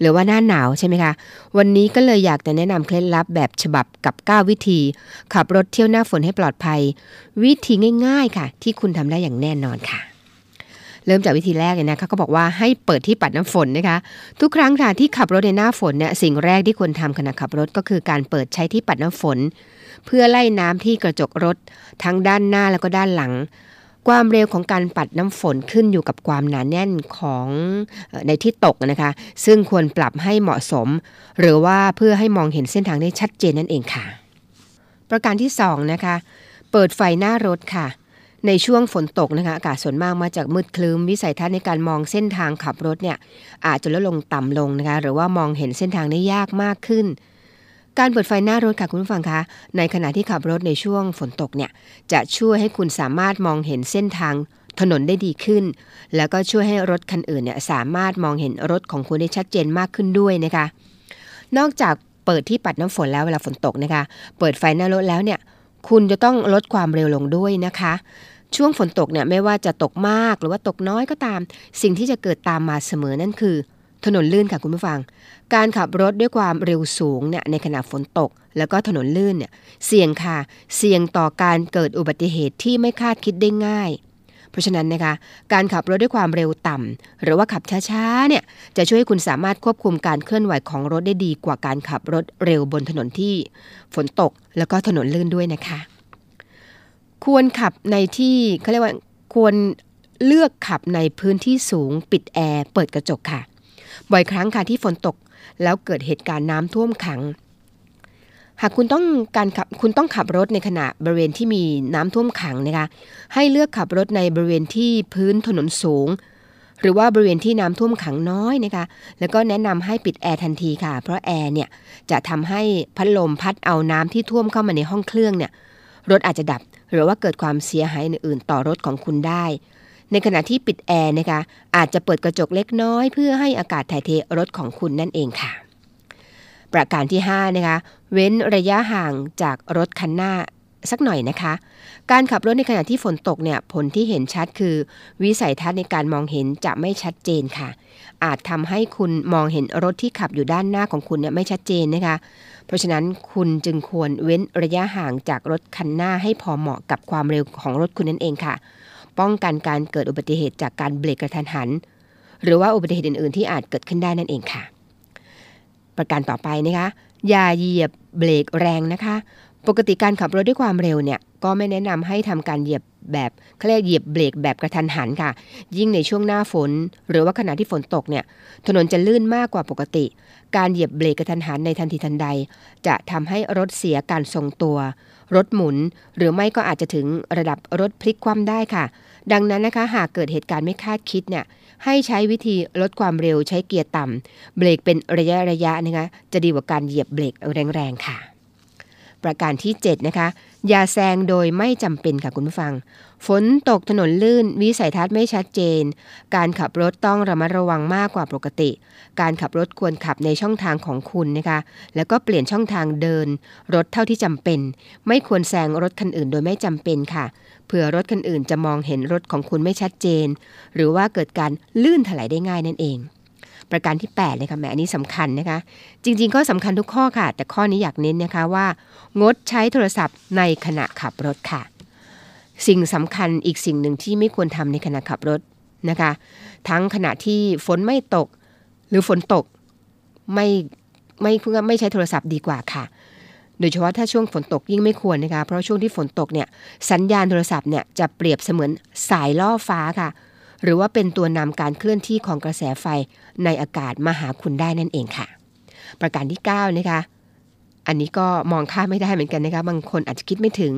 หรือว่าหน้าหนาวใช่ไหมคะวันนี้ก็เลยอยากจะแนะนำเคล็ดลับแบบฉบับกับ 9 วิธี ขับรถเที่ยวหน้าฝนให้ปลอดภัย วิธีง่าย ๆค่ะ ที่คุณทำได้อย่างแน่นอนค่ะ เริ่มจากวิธีแรกเลยนะคะก็บอกว่าให้เปิดที่ปัดน้ำฝนนะคะ ทุกครั้งค่ะที่ขับรถในหน้าฝนเนี่ยสิ่งแรกที่ควรทำขณะขับรถก็คือการเปิดใช้ที่ปัดน้ำฝน เพื่อไล่น้ำที่กระจกรถ ทั้งด้านหน้าแล้วก็ด้านหลัง ความเร็วของการปัดน้ำฝนขึ้นอยู่กับความหนาแน่นของในที่ตกนะคะ ซึ่งควรปรับให้เหมาะสม หรือว่าเพื่อให้มองเห็นเส้นทางได้ชัดเจนนั่นเองค่ะ ประการที่สองนะคะเปิดไฟหน้ารถค่ะ ในช่วงฝนตกนะคะอากาศส่วนมากมาจากมืดคลึ้มวิสัยทัศน์ในการมองเส้นทางขับรถเนี่ยอาจจะลดลงต่ำลงนะคะหรือว่ามองเห็นเส้นทางได้ยากมากขึ้น การเปิดไฟหน้ารถค่ะคุณผู้ฟังคะในขณะที่ขับรถในช่วงฝนตกเนี่ยจะช่วยให้คุณสามารถมองเห็นเส้นทางถนนได้ดีขึ้น แล้วก็ช่วยให้รถคันอื่นเนี่ยสามารถมองเห็นรถของคุณได้ชัดเจนมากขึ้นด้วยนะคะ นอกจากเปิดที่ปัดน้ำฝนแล้วเวลาฝนตกนะคะ เปิดไฟหน้ารถแล้วเนี่ย คุณจะต้องลดความเร็วลงด้วยนะคะ ช่วงฝนตกเนี่ยไม่ว่าจะตกมากหรือว่าตกน้อยก็ตาม สิ่งที่จะเกิดตามมาเสมอนั่นคือ ถนนลื่นค่ะคุณผู้ฟัง การขับรถด้วยความเร็วสูงเนี่ยในขณะฝนตก แล้วก็ถนนลื่นเนี่ยเสี่ยงค่ะ เสี่ยงต่อการเกิดอุบัติเหตุที่ไม่คาดคิดได้ง่าย ราะฉะนั้นนะคะการขับรถด้วยความเร็วต่ำหรือว่าขับช้าๆเนี่ยจะช่วยคุณสามารถควบคุมการเคลื่อนไหวของรถได้ดีกว่าการขับรถเร็วบนถนนที่ฝนตกแล้วก็ถนนลื่นด้วยนะคะ ควรขับในที่เขาเรียกว่าควรเลือกขับในพื้นที่สูงปิดแอร์เปิดกระจกค่ะ บ่อยครั้งค่ะที่ฝนตกแล้วเกิดเหตุการณ์น้ำท่วมขัง หากคุณต้องการขับคุณต้องขับรถในขณะบริเวณที่มีน้ำท่วมขังนะคะให้เลือกขับรถในบริเวณที่พื้นถนนสูง หรือว่าบริเวณที่น้ำท่วมขังน้อยนะคะแล้วก็แนะนำให้ปิดแอร์ทันทีค่ะ เพราะแอร์เนี่ยจะทำให้พัดลมพัดเอาน้ำที่ท่วมเข้ามาในห้องเครื่องเนี่ยรถอาจจะดับ หรือว่าเกิดความเสียหายอื่นๆ ต่อรถของคุณได้ ในขณะที่ปิดแอร์นะคะอาจจะเปิดกระจกเล็กน้อย เพื่อให้อากาศถ่ายเทรถของคุณนั่นเองค่ะประการที่5นะคะ เว้นระยะห่างจากรถคันหน้าสักหน่อยนะคะ การขับรถในขณะที่ฝนตกเนี่ยผลที่เห็นชัดคือ วิสัยทัศน์ในการมองเห็นจะไม่ชัดเจนค่ะ อาจทำให้คุณมองเห็นรถที่ขับอยู่ด้านหน้าของคุณเนี่ยไม่ชัดเจนนะคะ เพราะฉะนั้นคุณจึงควรเว้นระยะห่างจากรถคันหน้าให้พอเหมาะกับความเร็วของรถคุณนั่นเองค่ะ ป้องกันการเกิดอุบัติเหตุจากการเบรกกระทันหัน หรือว่าอุบัติเหตุอื่นๆ ที่อาจเกิดขึ้นได้นั่นเองค่ะ ประการต่อไปนะคะ อย่าเหยียบเบรกแรงนะคะ ปกติการขับรถด้วยความเร็วเนี่ยก็ไม่แนะนำให้ทำการเหยียบแบบเขาเรียกเหยียบเบรกแบบกระทันหันค่ะ ยิ่งในช่วงหน้าฝน หรือว่าขณะที่ฝนตกเนี่ย ถนนจะลื่นมากกว่าปกติ การเหยียบเบรกกระทันหันในทันทีทันใด จะทำให้รถเสียการทรงตัว รถหมุน หรือไม่ก็อาจจะถึงระดับรถพลิกคว่ำได้ค่ะ ดังนั้นนะคะ หากเกิดเหตุการณ์ไม่คาดคิดเนี่ย ให้ใช้วิธีลดความเร็วใช้เกียร์ต่ำเบรกเป็นระยะระยะนะคะจะดีกว่าการเหยียบเบรกแรงๆค่ะ ประการที่ 7 นะคะ อย่าแซงโดยไม่จำเป็นค่ะคุณผู้ฟัง ฝนตกถนนลื่น วิสัยทัศน์ไม่ชัดเจน การขับรถต้องระมัดระวังมากกว่าปกติ การขับรถควรขับในช่องทางของคุณนะคะ แล้วก็เปลี่ยนช่องทางเดิน รถเท่าที่จำเป็น ไม่ควรแซงรถคันอื่นโดยไม่จำเป็นค่ะ เผื่อรถคันอื่นจะมองเห็นรถของคุณไม่ชัดเจน หรือว่าเกิดการลื่นถลายได้ง่ายนั่นเอง ประการที่ 8 เลยค่ะแหมอันนี้สำคัญนะคะ จริงๆ ก็สำคัญทุกข้อค่ะ แต่ข้อนี้อยากเน้นนะคะว่า งดใช้โทรศัพท์ในขณะขับรถค่ะ สิ่งสำคัญอีกสิ่งหนึ่งที่ไม่ควรทำในขณะขับรถนะคะ ทั้งขณะที่ฝนไม่ตก หรือฝนตกไม่ไม่ไม่ใช้โทรศัพท์ดีกว่าค่ะ โดยเฉพาะถ้าช่วงฝนตกยิ่งไม่ควรนะคะ เพราะช่วงที่ฝนตกเนี่ยสัญญาณโทรศัพท์เนี่ยจะเปรียบเสมือนสายล่อฟ้าค่ะ หรือว่าเป็นตัวนำการเคลื่อนที่ของกระแสไฟในอากาศมาหาคุณได้นั่นเองค่ะ ประการที่9นะคะอันนี้ก็มองข้ามไม่ได้เหมือนกันนะคะบางคนอาจจะคิดไม่ถึง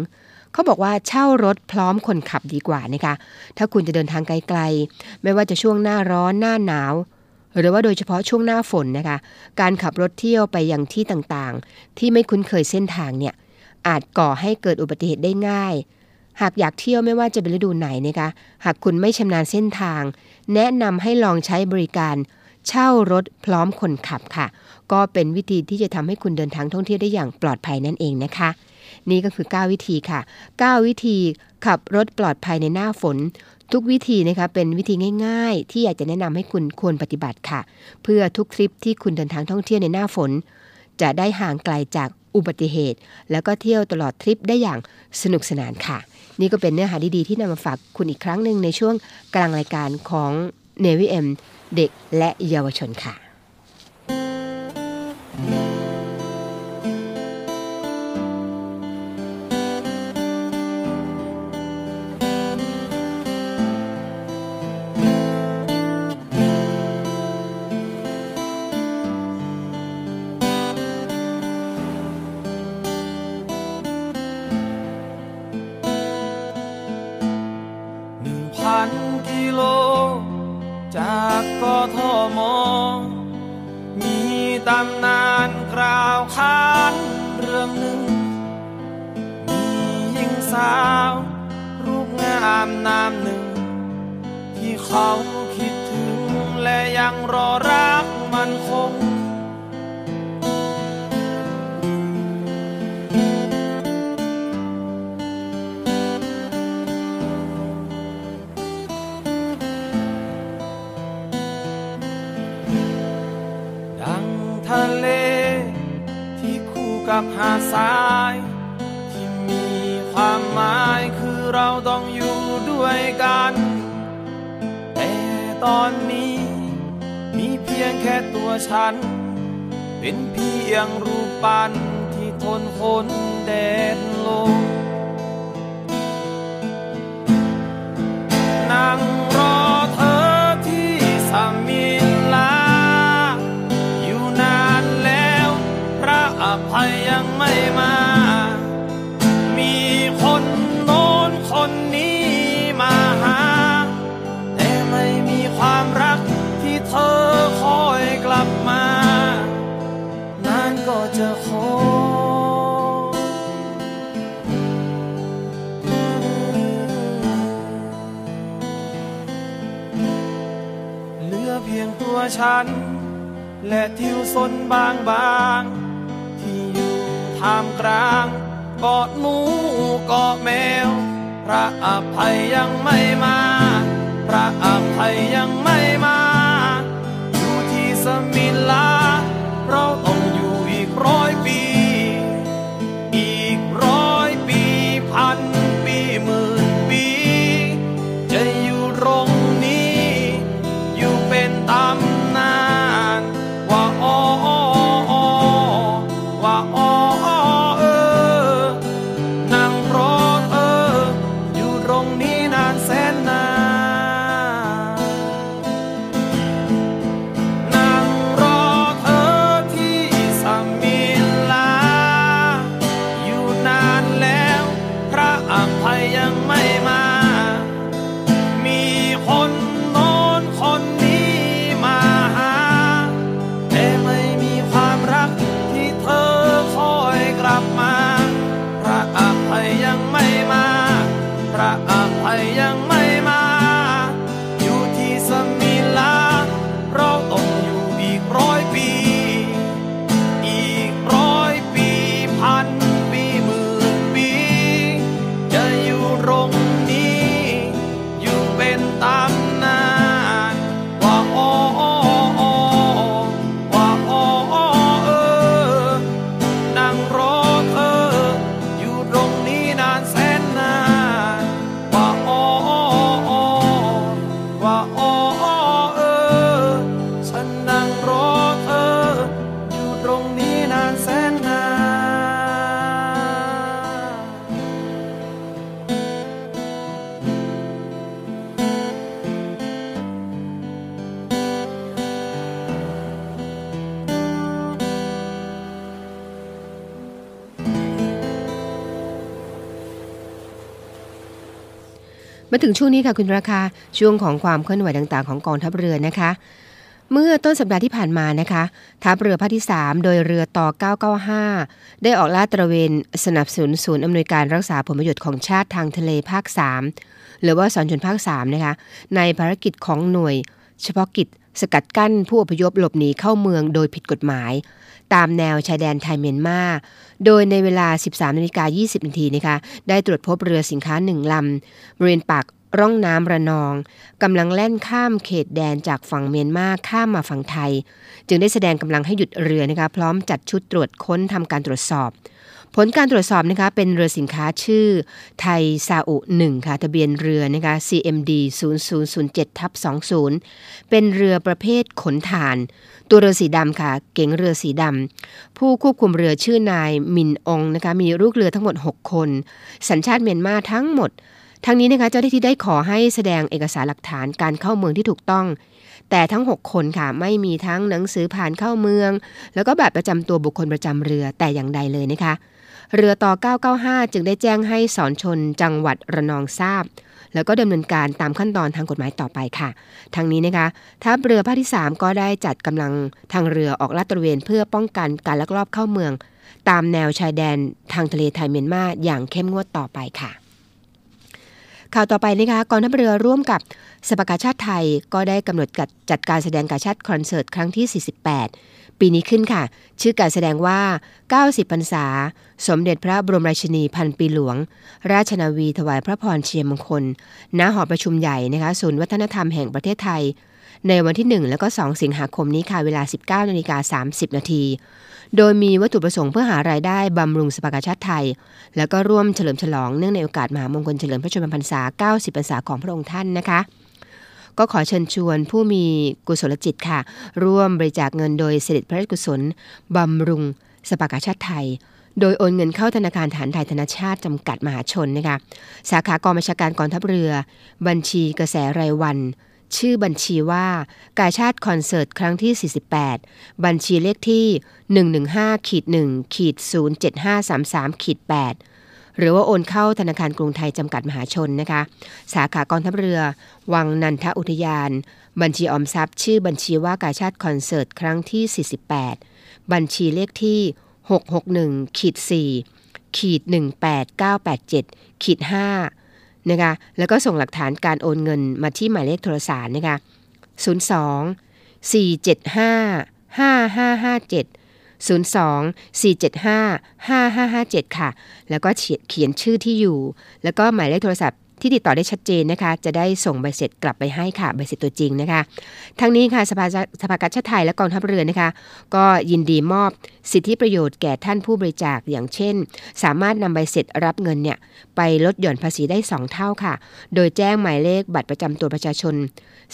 เขาบอกว่าเช่ารถพร้อมคนขับดีกว่านะคะถ้าคุณจะเดินทางไกลๆ ไม่ว่าจะช่วงหน้าร้อนหน้าหนาว หรือว่าโดยเฉพาะช่วงหน้าฝนนะคะ การขับรถเที่ยวไปยังที่ต่างๆ ที่ไม่คุ้นเคยเส้นทางเนี่ยอาจก่อให้เกิดอุบัติเหตุได้ง่าย หากอยากเที่ยวไม่ว่าจะเป็นฤดูไหนนะคะ หากคุณไม่ชำนาญเส้นทาง แนะนำให้ลองใช้บริการเช่ารถพร้อมคนขับค่ะ ก็เป็นวิธีที่จะทำให้คุณเดินทางท่องเที่ยวได้อย่างปลอดภัยนั่นเองนะคะ นี่ก็คือ 9 วิธีค่ะ 9 วิธีขับรถปลอดภัยในหน้าฝน ทุกวิธีนะคะเป็นวิธีง่าย ๆ ที่อยากจะแนะนำให้คุณควรปฏิบัติค่ะ เพื่อทุกทริปที่คุณเดินทางท่องเที่ยวในหน้าฝน จะได้ห่างไกลจากอุบัติเหตุ แล้วก็เที่ยวตลอดทริปได้อย่างสนุกสนานค่ะ นี่ก็เป็นเนื้อหาดีๆ ที่นำมาฝากคุณอีกครั้งหนึ่งในช่วงกลางรายการของเนวิเอ็มเด็กและเยาวชนค่ะ จะขอเหลือเพียงตัวฉัน และทิวสนบางบาง ที่อยู่ท่ามกลางกาะหนูกาะแมว พระอภัยยังไม่มา พระอภัยยังไม่มา อยู่ที่สมิลาเราต้อง ถึงช่วงนี้ค่ะคุณราคาช่วงของความเคลื่อนไหวต่างๆ ของกองทัพเรือนะคะ เมื่อต้นสัปดาห์ที่ผ่านมานะคะทัพเรือภาคที่ 3 โดยเรือต่อ 995 ได้ออกลาดตระเวนสนับสนุนศูนย์อำนวยการรักษาผลประโยชน์ของชาติทางทะเลภาค 3 หรือว่าสอนชนภาค 3 นะคะ ในภารกิจของหน่วย เฉพาะกิจสกัดกั้นผู้อพยพหลบหนีเข้าเมืองโดยผิดกฎหมาย ตามแนวชายแดนไทยเมียนมา โดยในเวลา 13นาฬิกา20นาทีนะคะ ได้ตรวจพบเรือสินค้าหนึ่งลำบริเวณปาก ร่องน้ำระนองกำลังแล่นข้ามเขตแดนจากฝั่งเมียนมาข้ามมาฝั่งไทย จึงได้แสดงกำลังให้หยุดเรือนะคะพร้อมจัดชุดตรวจค้นทำการตรวจสอบ ผลการตรวจสอบนะคะเป็นเรือสินค้าชื่อ ไทยซาอุ1ค่ะทะเบียนเรือนะคะ CMD 0007ทับ20 เป็นเรือประเภทขนถ่าน ตัวเรือสีดำค่ะเก๋งเรือสีดำผู้ควบคุมเรือชื่อนายมินองนะคะมีลูกเรือทั้งหมด 6 คน สัญชาติเมียนมาทั้งหมด ทั้งนี้นะคะเจ้าหน้าที่ได้ขอให้แสดงเอกสารหลักฐานการเข้าเมืองที่ถูกต้อง แต่ทั้ง 6 คนค่ะไม่มีทั้งหนังสือผ่านเข้าเมือง แล้วก็แบบประจำตัวบุคคลประจำเรือแต่อย่างใดเลยนะคะ เรือต่อ 995 จึงได้แจ้งให้สอนชนจังหวัดระนองทราบแล้วก็ดำเนินการตามขั้นตอนทางกฎหมายต่อไปค่ะทั้งนี้นะคะทัพเรือภาคที่ 3 ก็ได้จัดกำลังทางเรือออกลาดตระเวน เพื่อป้องกันการลักลอบเข้าเมือง ตามแนวชายแดนทางทะเลไทยเมียนมาอย่างเข้มงวดต่อไปค่ะ ข่าวต่อไปนะคะกองทัพเรือร่วมกับสภากาชาติไทยก็ได้กำหนดจัดการแสดงกาชาติคอนเสิร์ตครั้งที่ 48 ปีนี้ขึ้นค่ะ ชื่อการแสดงว่า 90 พรรษา สมเด็จพระบรมราชินีพันปีหลวง ราชนาวีถวายพระพรเชียรมงคล ณหอประชุมใหญ่นะคะศูนย์วัฒนธรรมแห่งประเทศไทย ในวันที่ 1 แล้วก็ 2 สิงหาคมนี้ค่ะเวลา 19นาฬิกา30 นาที โดยมีวัตถุประสงค์เพื่อหารายได้บำรุงสภากาชาติไทย แล้วก็ร่วมเฉลิมฉลองเนื่องในโอกาสมหามงคลเฉลิมพระชนมพรรษา 90 พรรษาของพระองค์ท่านนะคะ ก็ขอเชิญชวนผู้มีกุศลจิตค่ะ ร่วมบริจาคเงินโดยเสด็จพระราชกุศลบำรุงสภากาชาติไทยโดยโอนเงินเข้าธนาคารฐานไทยธนชาติจำกัดมหาชนนะคะสาขากองบัญชาการกองทัพเรือ บัญชีกระแสรายวัน ชื่อบัญชีว่ากาชาติคอนเสิร์ตครั้งที่ 48 บัญชีเลขที่ 115ขีด1ขีด07533ขีด8หรือว่าโอนเข้าธนาคารกรุงไทยจำกัดมหาชนนะคะ สาขากองทัพเรือ วังนันทอุทยาน บัญชีออมทรัพย์ ชื่อบัญชีว่ากาชาติคอนเสิร์ตครั้งที่ 48 บัญชีเลขที่ 661ขีด4ขีด18987ขีด5 นะคะแล้วก็ส่งหลักฐานการโอนเงินมาที่หมายเลขโทรศัพท์นะคะ02 475 5557 02 475 5557 ค่ะ แล้วก็เขียนชื่อที่อยู่ แล้วก็หมายเลขโทรศัพท์ ที่ติดต่อได้ชัดเจนนะคะ จะได้ส่งใบเสร็จกลับไปให้ค่ะใบเสร็จตัวจริงนะคะ ทั้งนี้ค่ะสภาสภากาชาติไทยและกองทัพเรือนะคะ ก็ยินดีมอบสิทธิประโยชน์แก่ท่านผู้บริจาคอย่างเช่น สามารถนำใบเสร็จรับเงินเนี่ยไปลดหย่อนภาษีได้ 2 เท่าค่ะ โดยแจ้งหมายเลขบัตรประจำตัวประชาชน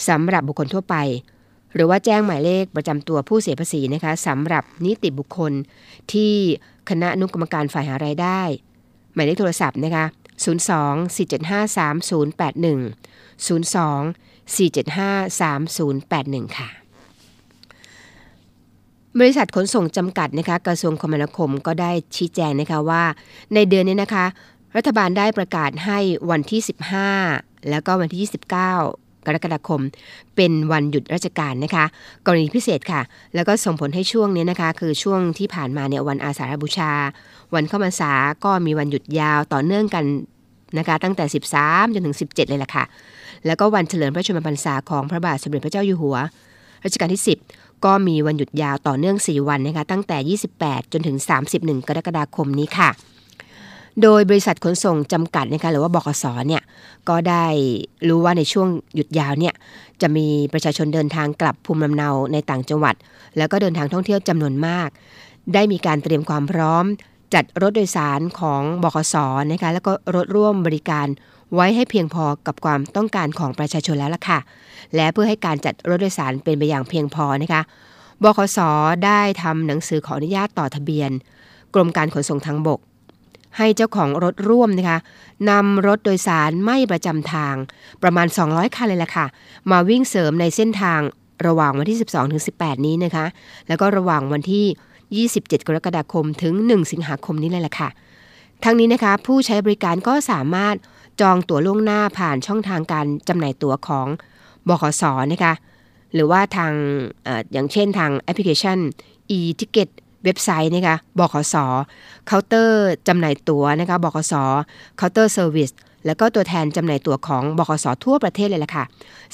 สำหรับบุคคลทั่วไปหรือว่าแจ้งหมายเลขประจำตัวผู้เสียภาษีนะคะสำหรับนิติบุคคลที่คณะอนุกรรมการฝ่ายหารายได้ หมายเลขโทรศัพท์นะคะ 02 475 3081 02 475 3081 ค่ะ บริษัทขนส่งจำกัดนะคะกระทรวงคมนาคมก็ได้ชี้แจงนะคะว่า ในเดือนนี้นะคะ รัฐบาลได้ประกาศให้วันที่ 15 แล้วก็วันที่ 29 กรกฎาคม เป็นวันหยุดราชการนะคะ กรณีพิเศษค่ะ แล้วก็ส่งผลให้ช่วงนี้นะคะ คือช่วงที่ผ่านมาเนี่ยวันอาสาฬบูชา วันเข้าพรรษาก็มีวันหยุดยาวต่อเนื่องกันนะคะ ตั้งแต่ 13 จนถึง 17 เลยล่ะค่ะ แล้วก็วันเฉลิมพระชนมพรรษาของพระบาทสมเด็จพระเจ้าอยู่หัวรัชกาลที่ 10 ก็มีวันหยุดยาวต่อเนื่อง 4 วันนะคะ ตั้งแต่ 28 จนถึง 31 กรกฎาคมนี้ค่ะ โดยบริษัทขนส่งจำกัดนะคะหรือว่าบกสเนี่ยก็ได้รู้ว่าในช่วงหยุดยาวเนี่ยจะมีประชาชนเดินทางกลับภูมิลำเนาในต่างจังหวัด แล้วก็เดินทางท่องเที่ยวจำนวนมาก ได้มีการเตรียมความพร้อม จัดรถโดยสารของบกสนะคะแล้วก็รถร่วมบริการไว้ให้เพียงพอกับความต้องการของประชาชนแล้วล่ะค่ะ และเพื่อให้การจัดรถโดยสารเป็นไปอย่างเพียงพอนะคะบขสได้ทำหนังสือขออนุญาตต่อทะเบียน กรมการขนส่งทางบก ให้เจ้าของรถร่วมนะคะนำรถโดยสารไม่ประจำทาง ประมาณ 200 คันเลยล่ะค่ะ มาวิ่งเสริมในเส้นทางระหว่างวันที่ 12 ถึง 18 นี้นะคะ แล้วก็ระหว่างวันที่ 27 กรกฎาคมถึง 1 สิงหาคมนี้เลยล่ะค่ะ ทั้งนี้นะคะ ผู้ใช้บริการก็สามารถจองตั๋วล่วงหน้าผ่านช่องทางการจำหน่ายตั๋วของบขสนะคะ หรือว่าทางออย่างเช่นทางแอปพลิเคชัน e-ticket เว็บไซต์นะคะบขสเคาน์เตอร์จำหน่ายตั๋วนะคะบขสเคาน์เตอร์เซอร์วิสแล้วก็ตัวแทนจำหน่ายตั๋วของบขสทั่วประเทศเลยล่ะค่ะ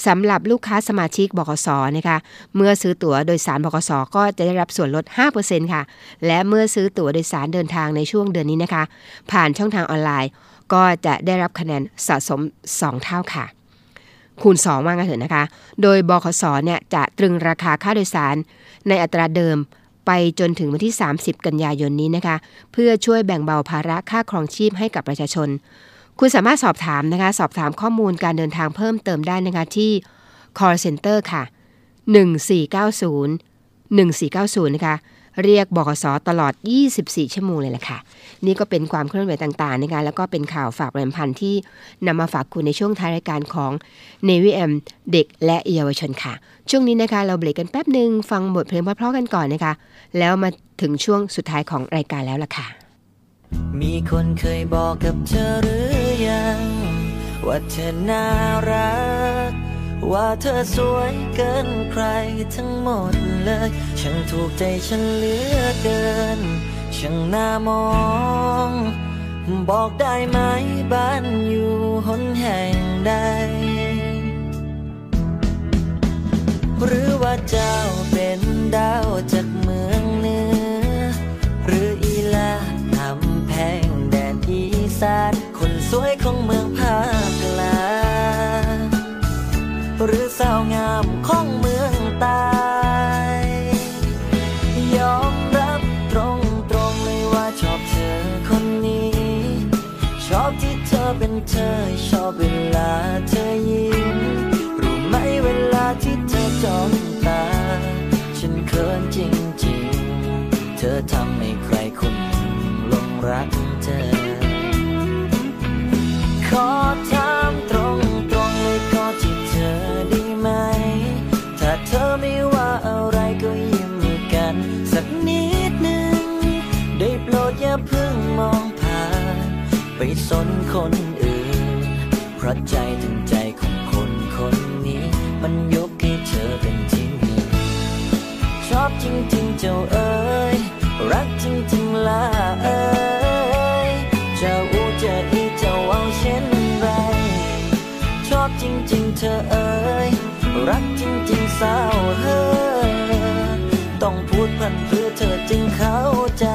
สำหรับลูกค้าสมาชิกบขสนะคะเมื่อซื้อตั๋วโดยสารบขสก็จะได้รับส่วนลด 5%ค่ะ และเมื่อซื้อตั๋วโดยสารเดินทางในช่วงเดือนนี้นะคะ ผ่านช่องทางออนไลน์ ก็จะได้รับคะแนนสะสม 2 เท่าค่ะ คูณ 2 ว่างันเถอะนะคะ โดยบขสเนี่ยจะตรึงราคาค่าโดยสารในอัตราเดิม ไปจนถึงวันที่ 30 กันยายนนี้นะคะ เพื่อช่วยแบ่งเบาภาระค่าครองชีพให้กับประชาชน คุณสามารถสอบถามนะคะ สอบถามข้อมูลการเดินทางเพิ่มเติมได้นะคะที่ call center ค่ะ 1490 1490 นะคะ เรียกบกสตลอด 24 ชั่วโมงเลยแหละค่ะ นี่ก็เป็นความเคลื่อนไหวต่างๆนะคะแล้วก็เป็นข่าวฝากปรมพันธ์ที่นำมาฝากคุณในช่วงท้ายรายการของ n a v y M เด็กและเยาวชนค่ะ ช่วงนี้นะคะเราเบรกกันแป๊บหนึ่งฟังบทเพลงเพราะๆกันก่อนนะคะ แล้วมาถึงช่วงสุดท้ายของรายการแล้วล่ะค่ะ มีคนเคยบอกกับเธอหรือยังว่าเธอน่ารัก ว่าเธอสวยเกินใครทั้งหมดเลยฉันถูกใจฉันเหลือเกิน ช่างน่ามอง บอกได้ไหมบ้านอยู่หนแห่งใด หรือว่าเจ้าเป็นดาวจากเมือง สนคนอื่น เพราะใจถึงใจของคนคนนี้ มันยกให้เธอเป็นที่หนึ่งชอบจริงๆเจ้าเอ๋ยรักจริงๆล่ะเอ๋ยเจ้าอูเจะอีเจ้าเอาเช่นไร ชอบจริงๆเธอเอ๋ยรักจริงๆสาวเฮ้ยต้องพูดพันเพื่อเธอจึงเข้าใจ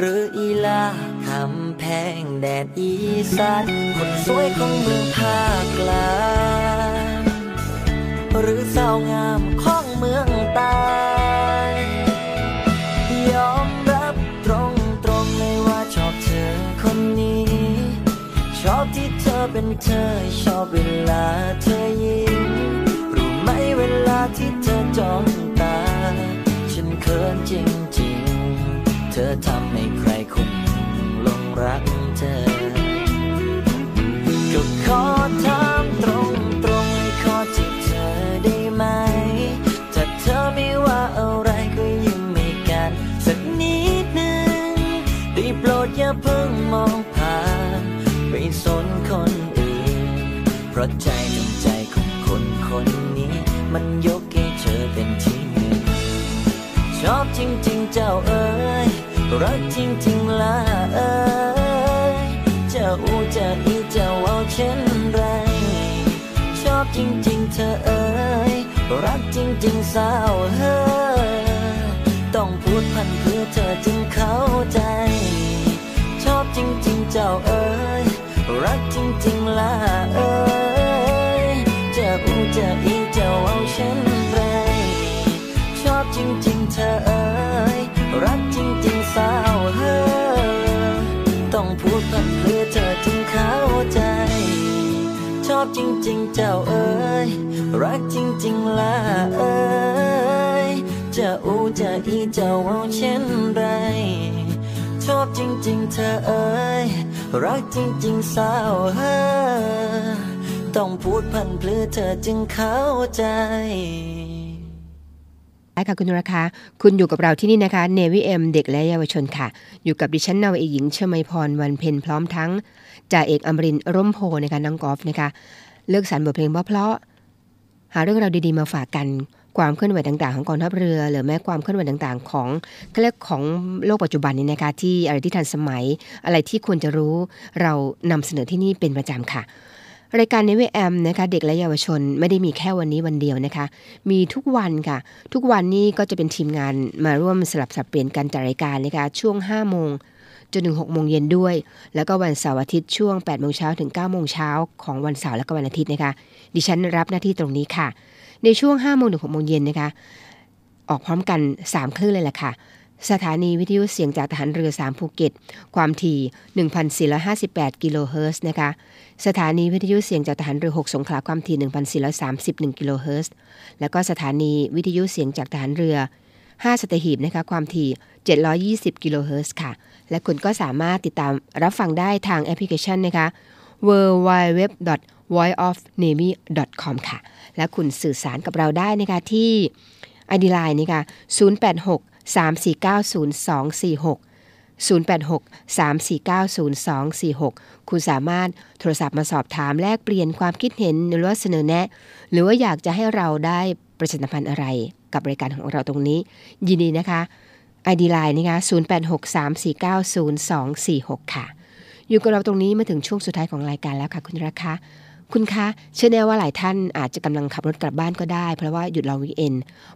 หรืออีลาคำแพงแดนอีสานคนสวยของเมืองภาคกลางหรือสาวงามของเมืองใต้ยอมรับตรงตรงๆเลยว่าชอบเธอคนนี้ ชอบที่เธอเป็นเธอชอบเวลาเธอยิ้มรู้ไหมเวลาที่เธอจ้องตา ฉันเขินจริง ธอทำให้ใครคนหนึ่งหลงรักเธอ ก็ขอถามตรงตรงๆขอจีบเธอได้ไหม ถ้าเธอไม่ว่าอะไรก็ยิ้มให้กัน สักนิดหนึ่งได้โปรดอย่าเพิ่งมองผ่านไปสนคนอื่น เพราะใจถึงใจของคนคนนี้ มันยกให้เธอเป็นที่หนึ่ง ชอบจริงๆเจ้าเอ๋ย รักจริงๆล่ะเอ๋ยจะอูจะอีจ้าเอาเช่นไร ชอบจริงๆเธอเอ๋ยรักจริงๆสาวเฮ้ยต้องพูดพันเพื่อเธอจึงเขา เจ้าเอ๋ยรักจริงๆล่ะเอ๋ยเจ้จะอูจะอีจะว่าเช่นไร ชอบจริงๆเธอเอ้ยรักจริงๆสาวเฮอต้องพูดพันพลือเธอจึงเข้าใจค่ะคุณราคาคุณอยู่กับเราที่นี่นะคะเนวิเอ็มเด็กและเยาวชนค่ะ อยู่กับดิฉันนาวเอกหญิงเชมัยพรวันเพ็ญพร้อมทั้งจ่าเอกอมรินร์ร่มโพนะคะน้องกอล์ฟนะคะ เลือกสรรบทเพลงเพราะๆหาเรื่องราวดีๆมาฝากกันความเคลื่อนไหวต่างๆของกองทัพเรือ หรือแม้ความเคลื่อนไหวต่างๆ ของเรียกของโลกปัจจุบันนี้นะคะ ที่อะไรที่ทันสมัย อะไรที่ควรจะรู้ เรานำเสนอที่นี่เป็นประจำค่ะ รายการในเวแอมนะคะ เด็กและเยาวชนไม่ได้มีแค่วันนี้วันเดียวนะคะ มีทุกวันค่ะ ทุกวันนี้ก็จะเป็นทีมงานมาร่วมสลับสับเปลี่ยนกันจัดรายการนะคะช่วง5โมง จนถึง6โมงเย็นด้วย แล้วก็วันเสาร์อาทิตย์ช่วง8โมงเช้าถึง9โมงเช้าของวันเสาร์และก็วันอาทิตย์นะคะ ดิฉันรับหน้าที่ตรงนี้ค่ะ ในช่วง5โมงถึง6โมงเย็นนะคะ ออกพร้อมกัน 3 คลื่นเลยแหละค่ะ สถานีวิทยุเสียงจากทหารเรือ 3 ภูเก็ต ความถี่ 1,458 กิโลเฮิรตซ์นะคะ สถานีวิทยุเสียงจากทหารเรือ 6 สงขลาความถี่ 1,431 กิโลเฮิรตซ์ แล้วก็สถานีวิทยุเสียงจากทหารเรือ 5 สตหีบนะคะ ความถี่ 720 กิโลเฮิรตซ์ค่ะ และคุณก็สามารถติดตามรับฟังได้ทางแอปพลิเคชันนะคะ w w w voiceofnavy.com ค่ะ และคุณสื่อสารกับเราได้นะคะที่ ID Line นี่ค่ะ086 3490246 086 3490246 คุณสามารถโทรศัพท์มาสอบถามแลกเปลี่ยนความคิดเห็นหรือว่าเสนอแนะ หรือว่าอยากจะให้เราได้ประชาสัมพันธ์อะไรกับรายการของเราตรงนี้ ยินดีนะคะ ID Line นะคะ0863490246 ค่ะ อยู่กับเราตรงนี้มาถึงช่วงสุดท้ายของรายการแล้วค่ะ คุณราคาคุณคะเชื่อแน่ว่าหลายท่านอาจจะกำลังขับรถกลับบ้านก็ได้ เพราะว่าหยุดลองวีเอน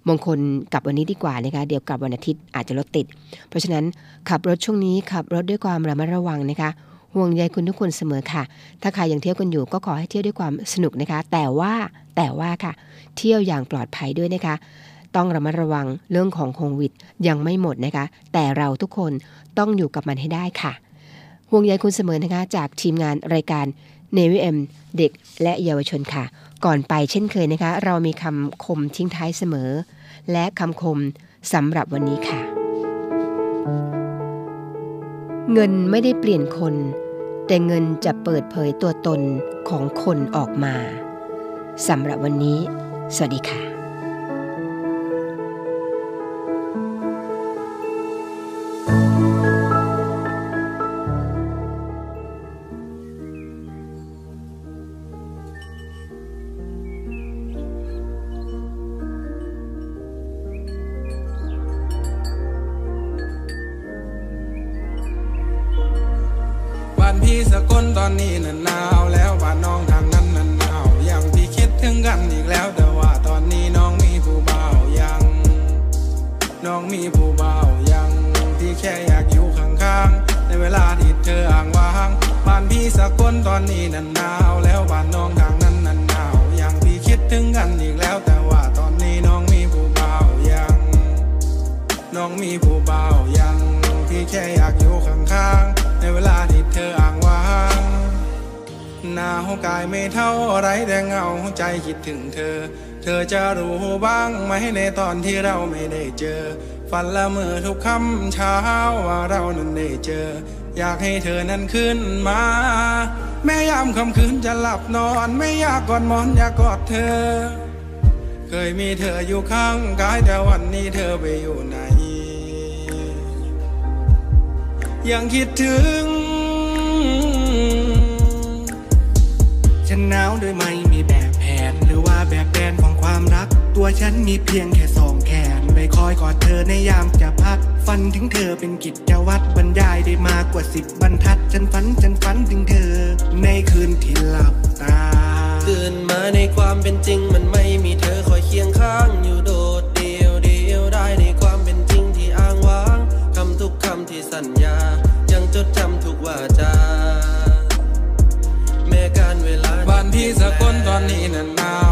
บางคนกลับวันนี้ดีกว่านะคะเดี๋ยวกลับวันอาทิตย์อาจจะรถติด เพราะฉะนั้นขับรถช่วงนี้ขับรถด้วยความระมัดระวังนะคะ ห่วงใยคุณทุกคนเสมอค่ะ ถ้าใครยังเที่ยวกันอยู่ก็ขอให้เที่ยวด้วยความสนุกนะคะ แต่ว่าแต่ว่าค่ะ เที่ยวอย่างปลอดภัยด้วยนะคะ ต้องระมัดระวังเรื่องของโควิดยังไม่หมดนะคะ แต่เราทุกคนต้องอยู่กับมันให้ได้ค่ะห่วงใยคุณเสมอนะคะจากทีมงานรายการเนวิเอ็มเด็กและเยาวชนค่ะ ก่อนไปเช่นเคยนะคะ เรามีคำคมทิ้งท้ายเสมอ และคำคมสำหรับวันนี้ค่ะ เงินไม่ได้เปลี่ยนคน แต่เงินจะเปิดเผยตัวตนของคนออกมาสำหรับวันนี้ สวัสดีค่ะ คิดถึงเธอ เธอจะรู้บ้างไหมในตอนที่เราไม่ได้เจอ ฝันละเมื่อทุกค่ำเช้าว่าเรานั้นได้เจอ อยากให้เธอนั้นขึ้นมา แม้ยามค่ำคืนจะหลับนอน ไม่อยากกอดมอนอยากกอดเธอ เคยมีเธออยู่ข้างกายแต่วันนี้เธอไปอยู่ไหน ยังคิดถึงฉันหนาวโดยไม่มี แบบแผนของความรัก ตัวฉันมีเพียงแค่สองแขนไปคอยกอดเธอในยามจะพัก ฝันถึงเธอเป็นกิจวัตรบรรยายได้มากกว่าสิบบรรทัด ฉันฝันฉันฝันถึงเธอ ในคืนที่หลับตาตื่นมาในความเป็นจริงมันไม่มีเธอคอยเคียงข้างอยู่โดดเดียวเดียวได้ในความเป็นจริงที่อ้างว้างคำทุกคำที่สัญญา ยังจดจำทุกวาจาแม้การเวลาบ้านพี่สกลตอนนี้น่ะหนาว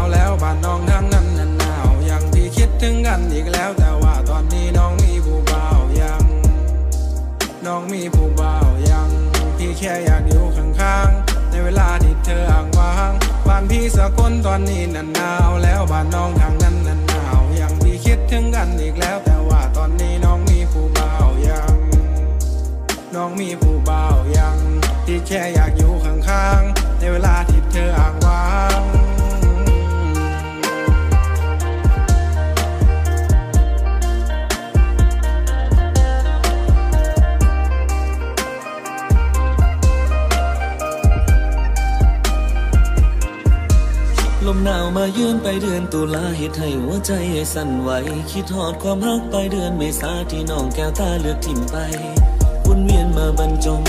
แล้วบ้า น้องทั้งนั้นนั้นหนาวยังที่คิดถึงกันอีกแล้ว แต่ว่าตอนนี้น้องมีผู้บ่าวยัง น้องมีผู้บ่าวยัง พี่แค่อยากอยู่ข้างๆ ในเวลาที่เธออ้างว้างบ้านพี่สักคนตอนนี้นั้นหนาวแล้วบ้านน้องทั้งนั้นนั้นหนาวยังที่คิดถึงกันอีกแล้ว แต่ว่าตอนนี้น้องมีผู้บ่าวยัง น้องมีผู้บ่าวยัง ที่แค่อยากอยู่ข้างๆ ในเวลาที่เธออ้างว้าง หนาวมายืนไปเดือนตุลาเหตุให้หัวใจสั่นไหว คิดหอดความรักไปเดือนเมษาที่น้องแก้วตาเลือกทิ่มไปวนเวียนมาบรรจง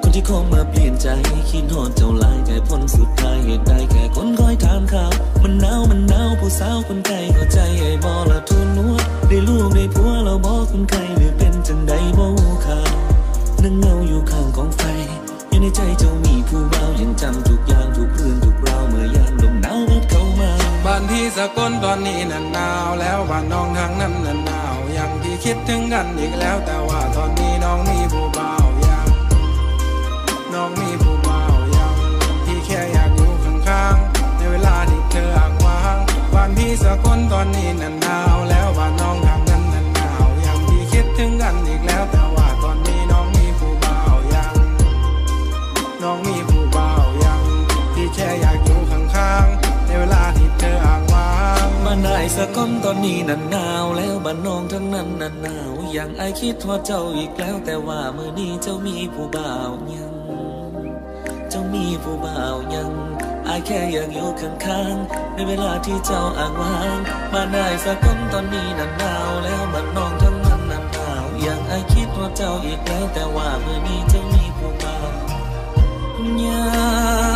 คนที่คงมาเปลี่ยนใจ คิดหอดเจ้าลายแต่พ้นสุดท้ายเหตุใดแค่คนคอยถามข่าว มันหนาวมันหนาวผู้สาวคนไกลเข้าใจไอ้บอละทุนนัวได้ลูกได้ผัวเราบอกคนไกลหรือเป็นจังใดบ่ข่าวนั่งเงาอยู่ข้างกองไฟอยู่ในใจเจ้ามีผู้เบายังจำ สกลตอนนี้น่ะหนาวแล้วบ้านน้องทางนั้นน่ะหนาวยังที่คิดถึงกันอีกแล้วแต่ว่าตอนนี้น้องมีผู้บ่าวยังน้องมีผู้บ่าวยังพี่แค่อยากอยู่ข้างๆในเวลาที่เธออ้างว้างบ้านพี่สกลตอนนี้น่ะหนาวแล้วบ้านน้องทางนั้นน่ะหนาวยังที่คิดถึงกันอีกแล้วแต่ สะก้อนตอนนี้นันหนาวแล้วบ้านน้องทั้งนั้นนันหนาว อย่างไอคิดว่าเจ้าอีกแล้ว แต่ว่าเมื่อนี้เจ้ามีผู้บ่าวยัง เจ้ามีผู้บ่าวยังไอายแค่อยากอยู่ข้างๆ ในเวลาที่เจ้าอ่างว้างบ้านนายสะก้อนตอนนี้นันหนาวแล้วบ้านน้องทั้งนั้นนันหนาว อย่างไอคิดว่าเจ้าอีกแล้ว แต่ว่าเมื่อนี้เจ้ามีผู้บ่าวยัง